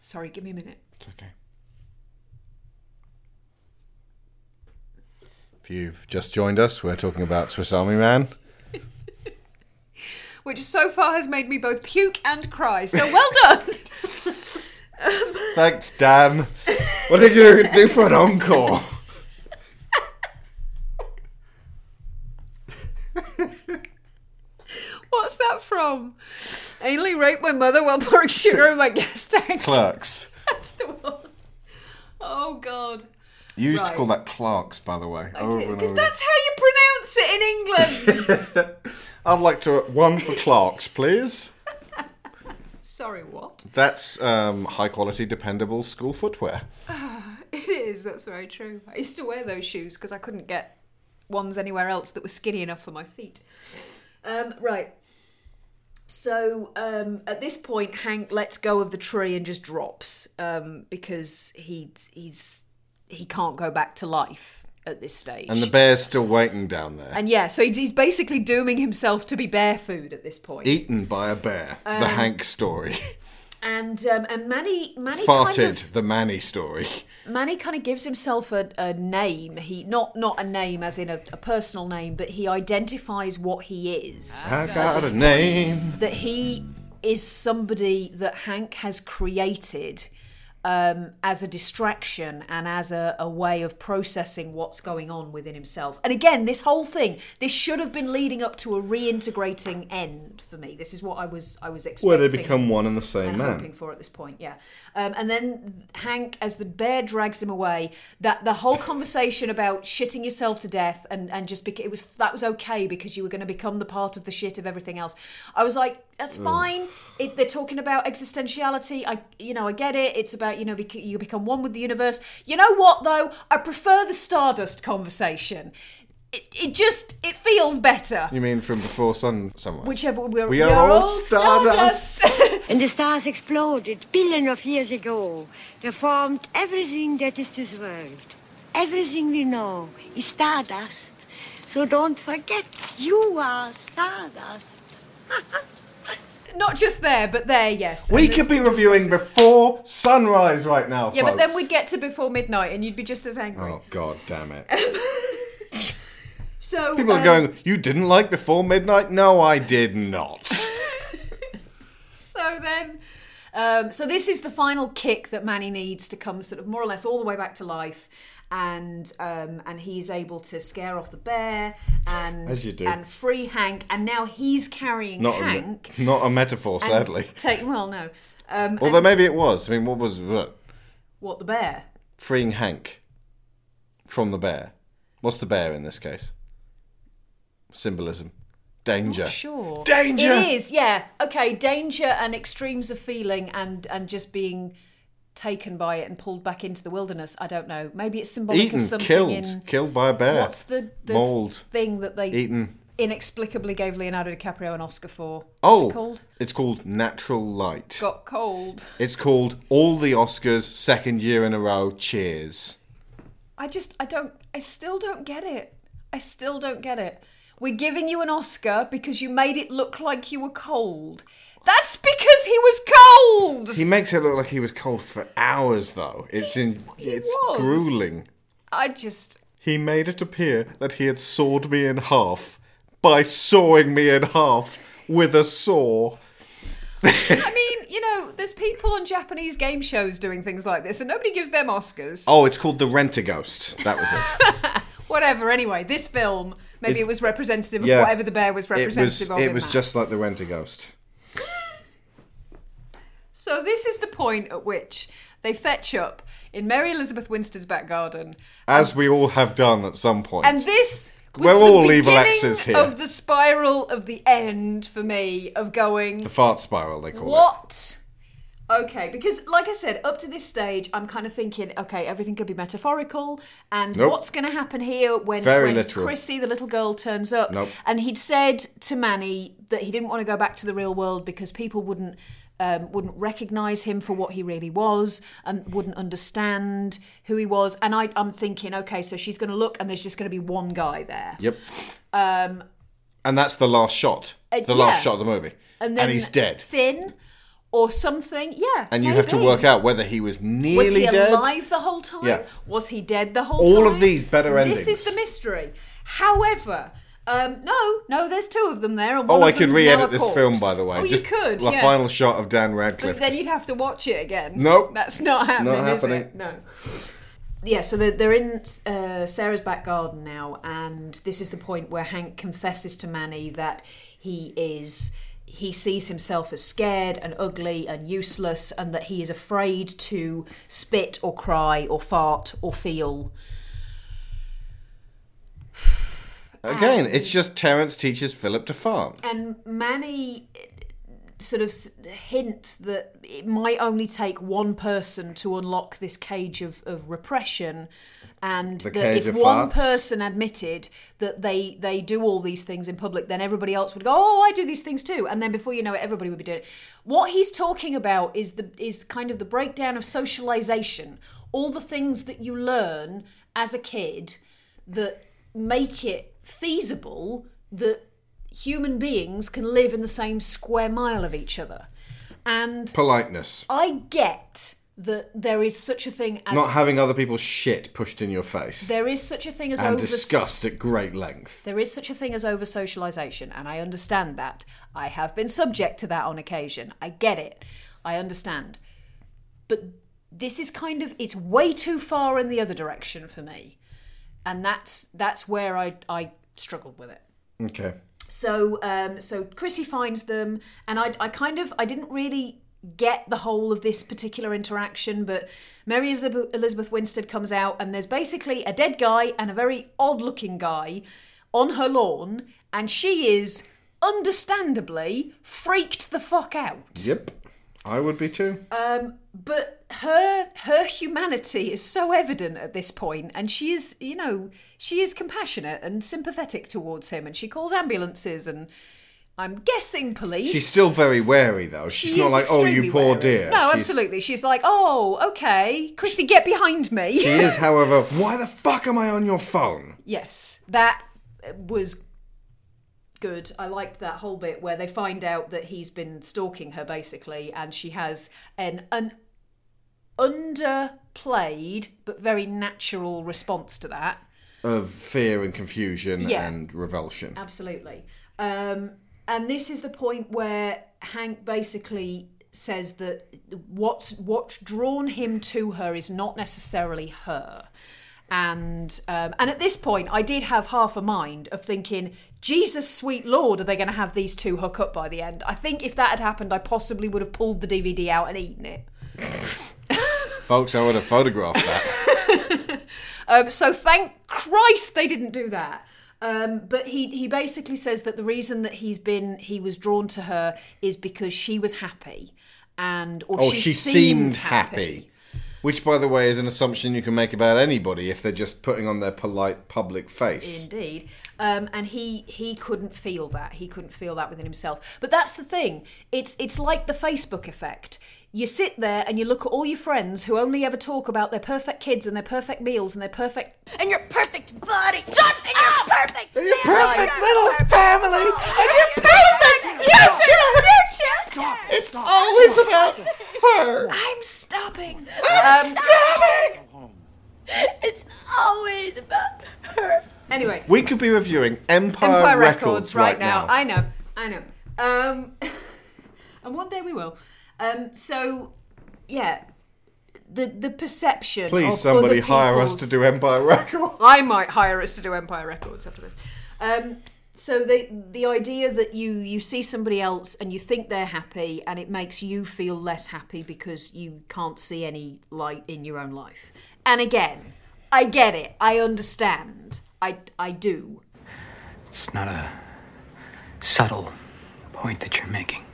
Sorry, give me a minute. It's okay. If you've just joined us, we're talking about Swiss Army Man. Which so far has made me both puke and cry. So well done. Thanks, Dan. What are you going to do for an encore? What's that from? Anally raped my mother while pouring sugar in my gas tank. Clerks. That's the one. Oh God. You used to call that Clarks, by the way. I did because that's how you pronounce it in England. I'd like to one for Clarks, please. Sorry, what? That's um, high quality, dependable school footwear. It is. That's very true. I used to wear those shoes because I couldn't get ones anywhere else that were skinny enough for my feet. Um, right. So um, at this point, Hank lets go of the tree and just drops um, because he he's he can't go back to life at this stage. And the bear's still waiting down there, And yeah, so he's basically dooming himself to be bear food at this point. eaten by a bear. Um, the Hank story. And um, and Manny Manny Farted. kind of The Manny story. Manny kind of gives himself a, a name. He not not a name as in a, a personal name, but he identifies what he is. I got a point. name. That he is somebody that Hank has created um, as a distraction and as a, a way of processing what's going on within himself. And again, this whole thing, this should have been leading up to a reintegrating end for me. This is what I was I was expecting Where they become one and the same and man. hoping for at this point, yeah. Um, and then Hank, as the bear drags him away, that the whole conversation about shitting yourself to death and and just beca- it was that was okay because you were going to become the part of the shit of everything else. I was like, that's fine. It, they're talking about existentiality. I you know I get it. It's about you know you become one with the universe. You know what though? I prefer the Stardust conversation. It, it just it feels better. You mean from before sun somewhere Whichever we're, We are all Stardust. and the stars exploded billions of years ago. They formed everything that is this world. Everything we know is stardust. So don't forget, you are stardust. Not just there, but there, yes. we And could be there's- reviewing before sunrise right now, Yeah, but then folks. we'd get to before midnight, and you'd be just as angry. Oh god damn it! So People are um, going. You didn't like before midnight? No, I did not. So then, um, so this is the final kick that Manny needs to come, sort of more or less, all the way back to life, and um, and he's able to scare off the bear and As you do. and free Hank, and now he's carrying not Hank. me- not a metaphor, sadly. Take well, no. Um, Although and- maybe it was. I mean, what was what? what the bear? freeing Hank from the bear? What's the bear in this case? Symbolism, danger. Sure. Danger! It is, yeah. Okay, danger and extremes of feeling and and just being taken by it and pulled back into the wilderness. I don't know. Maybe it's symbolic Eaten, of something killed, in killed by a bear. What's the, the Mauled. thing that they Eaten. inexplicably gave Leonardo DiCaprio an Oscar for? What's Oh, it called? it's called Natural Light. Got cold. It's called all the Oscars, second year in a row. Cheers. I just I don't I still don't get it. I still don't get it. We're giving you an Oscar because you made it look like you were cold. That's because he was cold. He makes it look like he was cold for hours, though. It's in. it's was. grueling. I just He made it appear that he had sawed me in half by sawing me in half with a saw. I mean, you know, there's people on Japanese game shows doing things like this, and nobody gives them Oscars. Oh, it's called the Rent a Ghost. That was it. Whatever. Anyway, this film maybe It's- it was representative of Yeah. whatever the bear was it was. representative of. It was that. just like the Rent a Ghost. So this is the point at which they fetch up in Mary Elizabeth Winstead's back garden, As we all have done at some point. and this was We're the all evil exes here. Of the spiral of the end for me of going The fart spiral, they call it. what? Okay, because like I said, up to this stage, I'm kind of thinking, okay, everything could be metaphorical, and Nope. what's going to happen here when, Very when literal. Chrissy, the little girl, turns up? Nope. And he'd said to Manny that he didn't want to go back to the real world because people wouldn't um, wouldn't recognize him for what he really was and wouldn't understand who he was. And I, I'm thinking, okay, so she's going to look, and there's just going to be one guy there. Yep. Um, And that's the last shot. Uh, the yeah. last shot of the movie. and then he's dead. Finn or something. Yeah. And you have to work out whether he was nearly Was he dead. alive the whole time? Yeah. Was he dead the whole time? All of these better endings. This is the mystery. However, um, no, no, there's two of them there. And Oh, one I them's now a re-edit this corpse. film, by the way. Oh, Just you could. The yeah. final shot of Dan Radcliffe. But then you'd have to watch it again. Nope. That's not happening, Not is it? No. Yeah, so they're, they're in uh, Sarah's back garden now, and this is the point where Hank confesses to Manny that he is. He sees himself as scared and ugly and useless, and that he is afraid to spit or cry or fart or feel. Again, it's just Terence teaches Philip to farm. And Manny sort of hints that it might only take one person to unlock this cage of, of repression. And The that if one farts? person admitted that they, they do all these things in public, then everybody else would go, "Oh, I do these things too." And then before you know it, everybody would be doing it. What he's talking about is the is kind of the breakdown of socialization, all the things that you learn as a kid that make it feasible that human beings can live in the same square mile of each other. And Politeness. I get that there is such a thing as Not having other people's shit pushed in your face. there is such a thing as and over discussed at great length. there is such a thing as over socialization, and I understand that. I have been subject to that on occasion. I get it. I understand. But this is kind of it's way too far in the other direction for me. And that's that's where I I struggled with it. Okay. So um, so Chrissy finds them, and I I kind of I didn't really get the whole of this particular interaction, but Mary Elizabeth, Elizabeth Winstead comes out, and there's basically a dead guy and a very odd looking guy on her lawn, and she is understandably freaked the fuck out. Yep. I would be too. Um, but her her humanity is so evident at this point, and she is, you know, she is compassionate and sympathetic towards him, and she calls ambulances, and I'm guessing police. She's still very wary though. She's She not like, oh, you poor wary. dear. No, She's- absolutely. She's like, oh, okay, Chrissy, get behind me. She is, however, why the fuck am I on your phone? Yes, that was good. I liked that whole bit where they find out that he's been stalking her basically, and she has an an underplayed but very natural response to that. Of fear and confusion Yeah. and revulsion. Absolutely. Um, and this is the point where Hank basically says that what's what's drawn him to her is not necessarily her. And um, and at this point, I did have half a mind of thinking, Jesus, sweet Lord, are they going to have these two hook up by the end? I think if that had happened, I possibly would have pulled the DVD out and eaten it. Folks, I would have photographed that. Um, so thank Christ they didn't do that. Um, but he he basically says that the reason that he's been he was drawn to her is because she was happy, and or oh, she, she seemed happy. Which, by the way, is an assumption you can make about anybody if they're just putting on their polite public face. Indeed, um, and he he couldn't feel that. He couldn't feel that within himself. But that's the thing. It's it's like the Facebook effect. You sit there and you look at all your friends who only ever talk about their perfect kids and their perfect meals and their perfect And your perfect body. Shut and your perfect And your perfect little family. And your perfect future. It's always about her. I'm stopping. I'm Um, stopping. It's always about her. Anyway, We could be reviewing Empire, Empire Records, Records, right, now. I know, I know. Um, and one day we will. Um, so, yeah, the the perception. Please, of somebody other hire us to do Empire Records. I might hire us to do Empire Records after this. Um, so the the idea that you you see somebody else and you think they're happy and it makes you feel less happy because you can't see any light in your own life. And again, I get it. I understand. I I do. It's not a subtle point that you're making.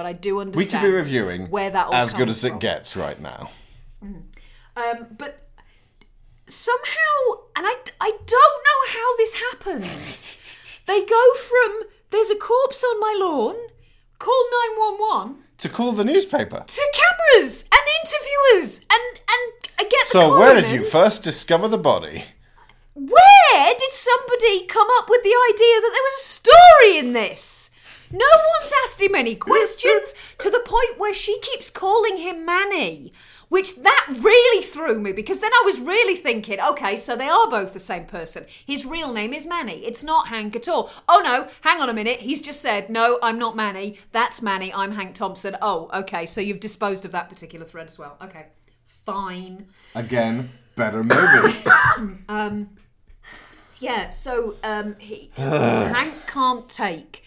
But I do understand. We could be reviewing where that all as good as it from. gets right now. Um, but somehow, and I, I don't know how this happens. they go from there's a corpse on my lawn, call nine one one To call the newspaper. to cameras and interviewers and and I get the So where did you first discover the body? Where did somebody come up with the idea that there was a story in this? No one's asked him any questions to the point where she keeps calling him Manny, which that really threw me because then I was really thinking, okay, so they are both the same person. His real name is Manny. It's not Hank at all. Oh no, hang on a minute. He's just said, no, I'm not Manny. That's Manny. I'm Hank Thompson. Oh, okay, so you've disposed of that particular thread as well. Okay, fine. Again, better movie. Um, yeah, so um, he, Hank can't take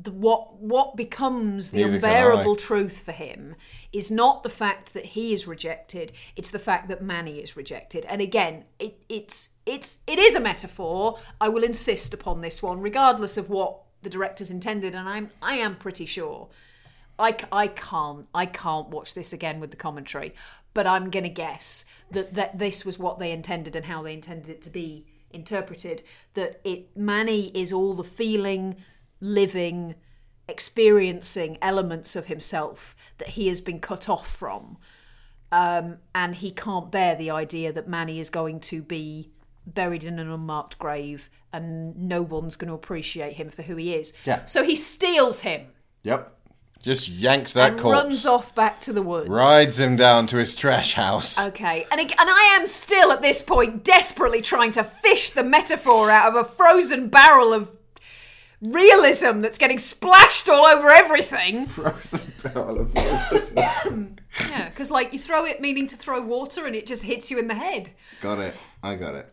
the, what what becomes the Neither unbearable truth for him is not the fact that he is rejected; it's the fact that Manny is rejected. And again, it, it's it's it is a metaphor. I will insist upon this one, regardless of what the directors intended, and I'm I am pretty sure. I, I can't I can't watch this again with the commentary, but I'm gonna guess that, that this was what they intended and how they intended it to be interpreted. That it Manny is all the feeling, living, experiencing elements of himself that he has been cut off from, um, and he can't bear the idea that Manny is going to be buried in an unmarked grave and no one's going to appreciate him for who he is. Yeah. So he steals him Yep. Just yanks that and corpse. runs off back to the woods. Rides him down to his trash house. Okay, and and I am still at this point desperately trying to fish the metaphor out of a frozen barrel of realism that's getting splashed all over everything. Frozen barrel of Yeah, because like you throw it meaning to throw water and it just hits you in the head. Got it. I got it.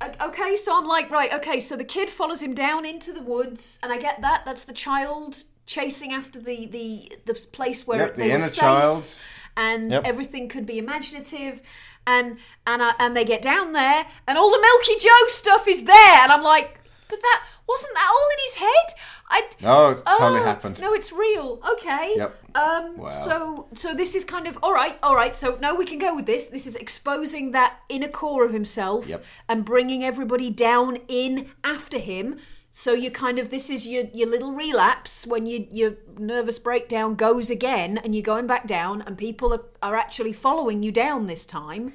Uh, okay, so I'm like, right, okay, so the kid follows him down into the woods, and I get that. That's the child chasing after the the the place where Yep, they the were inner safe, child. and Yep. everything could be imaginative. And and I, and they get down there, and all the Milky Joe stuff is there, and I'm like, but that wasn't that all in his head? I No, it's totally Oh, happened. No, it's real. Okay. Yep. Um. Wow. So so this is kind of all right. All right. So no, we can go with this. This is exposing that inner core of himself Yep. and bringing everybody down in after him. So you kind of this is your your little relapse when you your nervous breakdown goes again and you're going back down and people are, are actually following you down this time.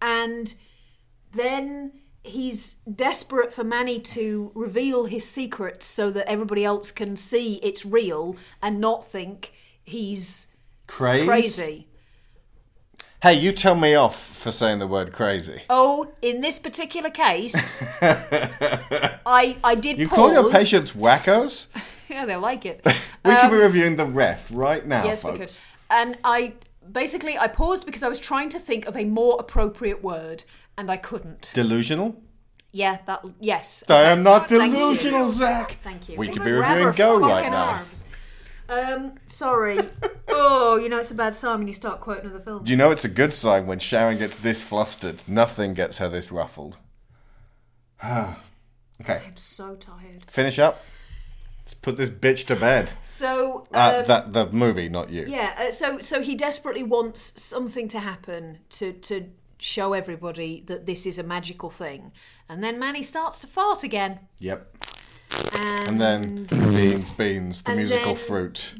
And then he's desperate for Manny to reveal his secrets so that everybody else can see it's real and not think he's crazy. Hey, you tell me off for saying the word crazy. Oh, in this particular case, I I did You pause. call your patients wackos? Yeah, they like it. We could be Um, reviewing the ref right now, yes, folks. we could. And I basically I paused because I was trying to think of a more appropriate word, and I couldn't. Delusional? Yeah, that yes. I am not Thank you. delusional, Zach. Thank you. We could be reviewing Go right now. arms. Um, sorry. oh, you know it's a bad sign when you start quoting other films. You know it's a good sign when Sharon gets this flustered. Nothing gets her this ruffled. okay, I'm so tired. finish up. Let's put this bitch to bed. So Uh, um, that the movie, not you. Yeah, uh, so so he desperately wants something to happen to to show everybody that this is a magical thing, and then Manny starts to fart again, Yep. and, And then beans, beans, the musical then- fruit.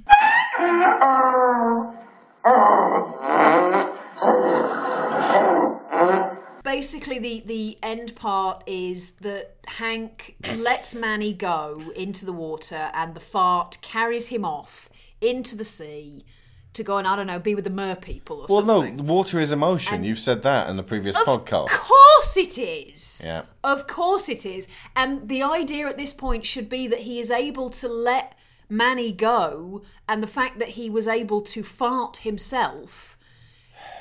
basically the the end part is that Hank lets Manny go into the water, and the fart carries him off into the sea to go and I don't know be with the mer people or Well, something. no, water is emotion. And- You've said that in the previous Of podcast. Of course it is. Yeah. Of course it is. And the idea at this point should be that he is able to let Manny go, and the fact that he was able to fart himself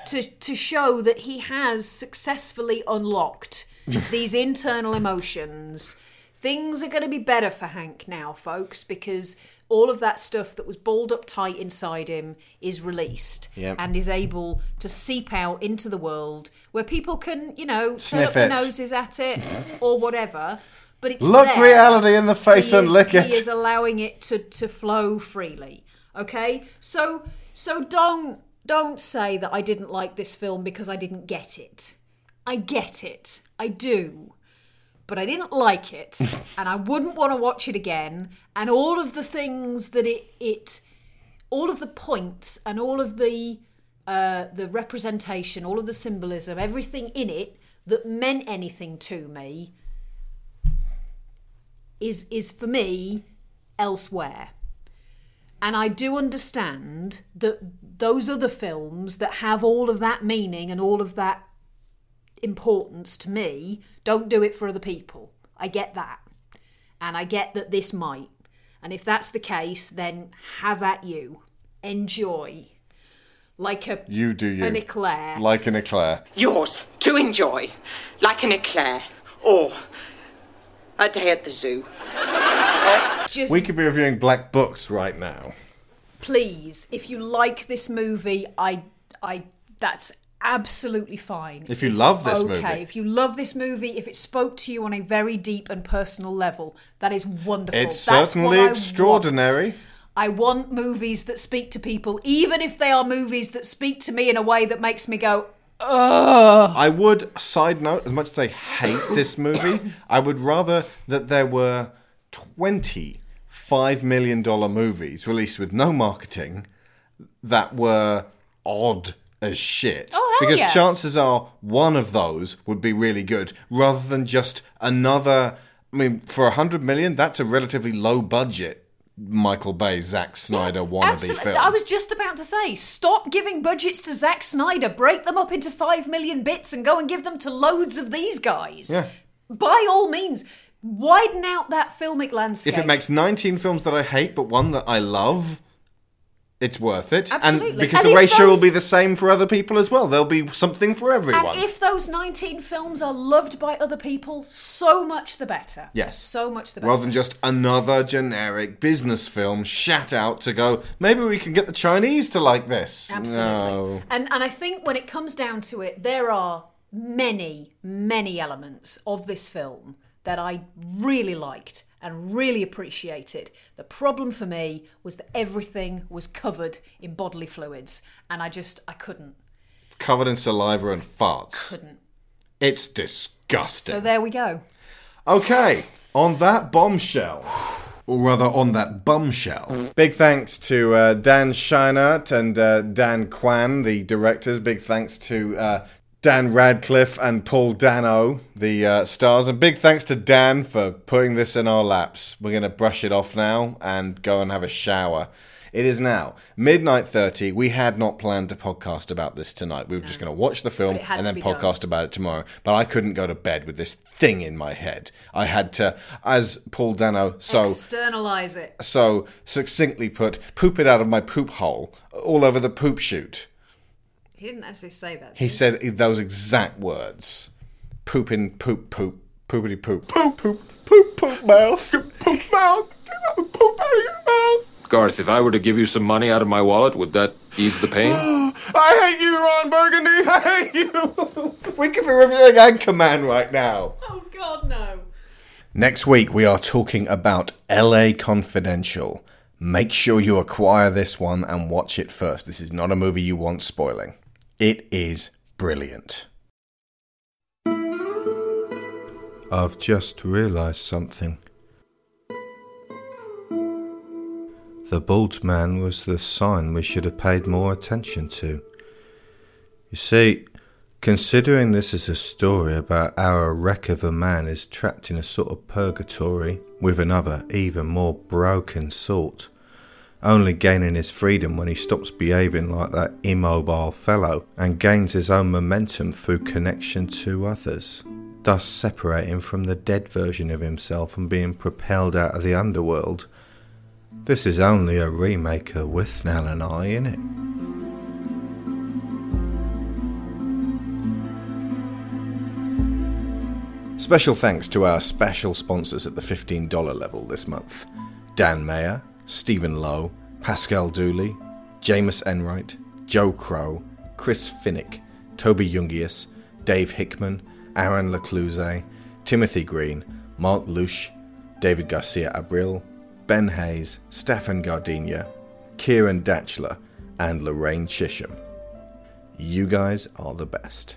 to to show that he has successfully unlocked these internal emotions. Things are going to be better for Hank now, folks, because all of that stuff that was balled up tight inside him is released Yep. and is able to seep out into the world where people can, you know, turn Sniff up their noses at it or whatever. but it's Look there. reality in the face He and is- lick it. He is allowing it to to flow freely. Okay, so so don't don't say that I didn't like this film because I didn't get it. I get it. I do. But I didn't like it, and I wouldn't want to watch it again. And all of the things that it it, all of the points and all of the uh, the representation, all of the symbolism, everything in it that meant anything to me is is for me elsewhere. And I do understand that those other films that have all of that meaning and all of that importance to me don't do it for other people. I get that. And I get that this might. And if that's the case, then have at you. Enjoy. Like a You do you. an eclair. Like an eclair. Yours to enjoy, like an eclair or a day at the zoo. Just We could be reviewing Black Books right now. please, if you like this movie, I I that's absolutely fine. If you It's love this okay. movie. If you love this movie, if it spoke to you on a very deep and personal level, that is wonderful. It's That's certainly what I extraordinary. want. I want movies that speak to people, even if they are movies that speak to me in a way that makes me go, ugh. I would, side note, as much as I hate this movie, I would rather that there were 20 $5 million movies released with no marketing that were odd as shit. Oh, hell because yeah. chances are one of those would be really good rather than just another. I mean, for a hundred million, that's a relatively low budget Michael Bay, Zack Snyder wannabe Absolutely. film. I was just about to say, stop giving budgets to Zack Snyder. Break them up into five million bits and go and give them to loads of these guys. Yeah. By all means, widen out that filmic landscape. If it makes 19 films that I hate, but one that I love, it's worth it. And because And the ratio those- will be the same for other people as well. There'll be something for everyone. and if those 19 films are loved by other people, so much the better. Yes. So much the better. Rather than just another generic business film shat out to go, maybe we can get the Chinese to like this. Absolutely. No. And and I think when it comes down to it, there are many, many elements of this film that I really liked and really appreciated. The problem for me was that everything was covered in bodily fluids, and I just I couldn't. Covered in saliva and farts. Couldn't. It's disgusting. So there we go. Okay, on that bombshell. Or rather, on that bumshell. Big thanks to uh, Dan Scheinert and uh, Dan Kwan, the directors. Big thanks to uh, Dan Radcliffe and Paul Dano, the uh, stars. And big thanks to Dan for putting this in our laps. We're going to brush it off now and go and have a shower. It is now midnight 30. We had not planned to podcast about this tonight. We were just going to watch the film But it had and then be done. podcast about it tomorrow. But I couldn't go to bed with this thing in my head. I had to, as Paul Dano so Externalize it. so succinctly put, poop it out of my poop hole all over the poop chute. He didn't actually say that. He said those exact words: poop in poop poop poopity poop poop poop poop poop mouth poop mouth poop out of your mouth. Garth, if I were to give you some money out of my wallet, would that ease the pain? I hate you, Ron Burgundy. I hate you. we could be reviewing Anchorman right now. Oh God, no. Next week, we are talking about LA Confidential. Make sure you acquire this one and watch it first. This is not a movie you want spoiling. It is brilliant. I've just realised something. The bald man was the sign we should have paid more attention to. You see, considering this is a story about how a wreck of a man is trapped in a sort of purgatory with another, even more broken sort, only gaining his freedom when he stops behaving like that immobile fellow and gains his own momentum through connection to others, thus separating from the dead version of himself and being propelled out of the underworld. This is only a remaker with Withnail and I, in it. Special thanks to our special sponsors at the $15 level this month Dan Mayer, Stephen Lowe, Pascal Dooley, Jameis Enright, Joe Crow, Chris Finnick, Toby Jungius, Dave Hickman, Aaron Lecluse, Timothy Green, Mark Lush, David Garcia Abril, Ben Hayes, Stefan Gardenia, Kieran Datchler, and Lorraine Chisholm. You guys are the best.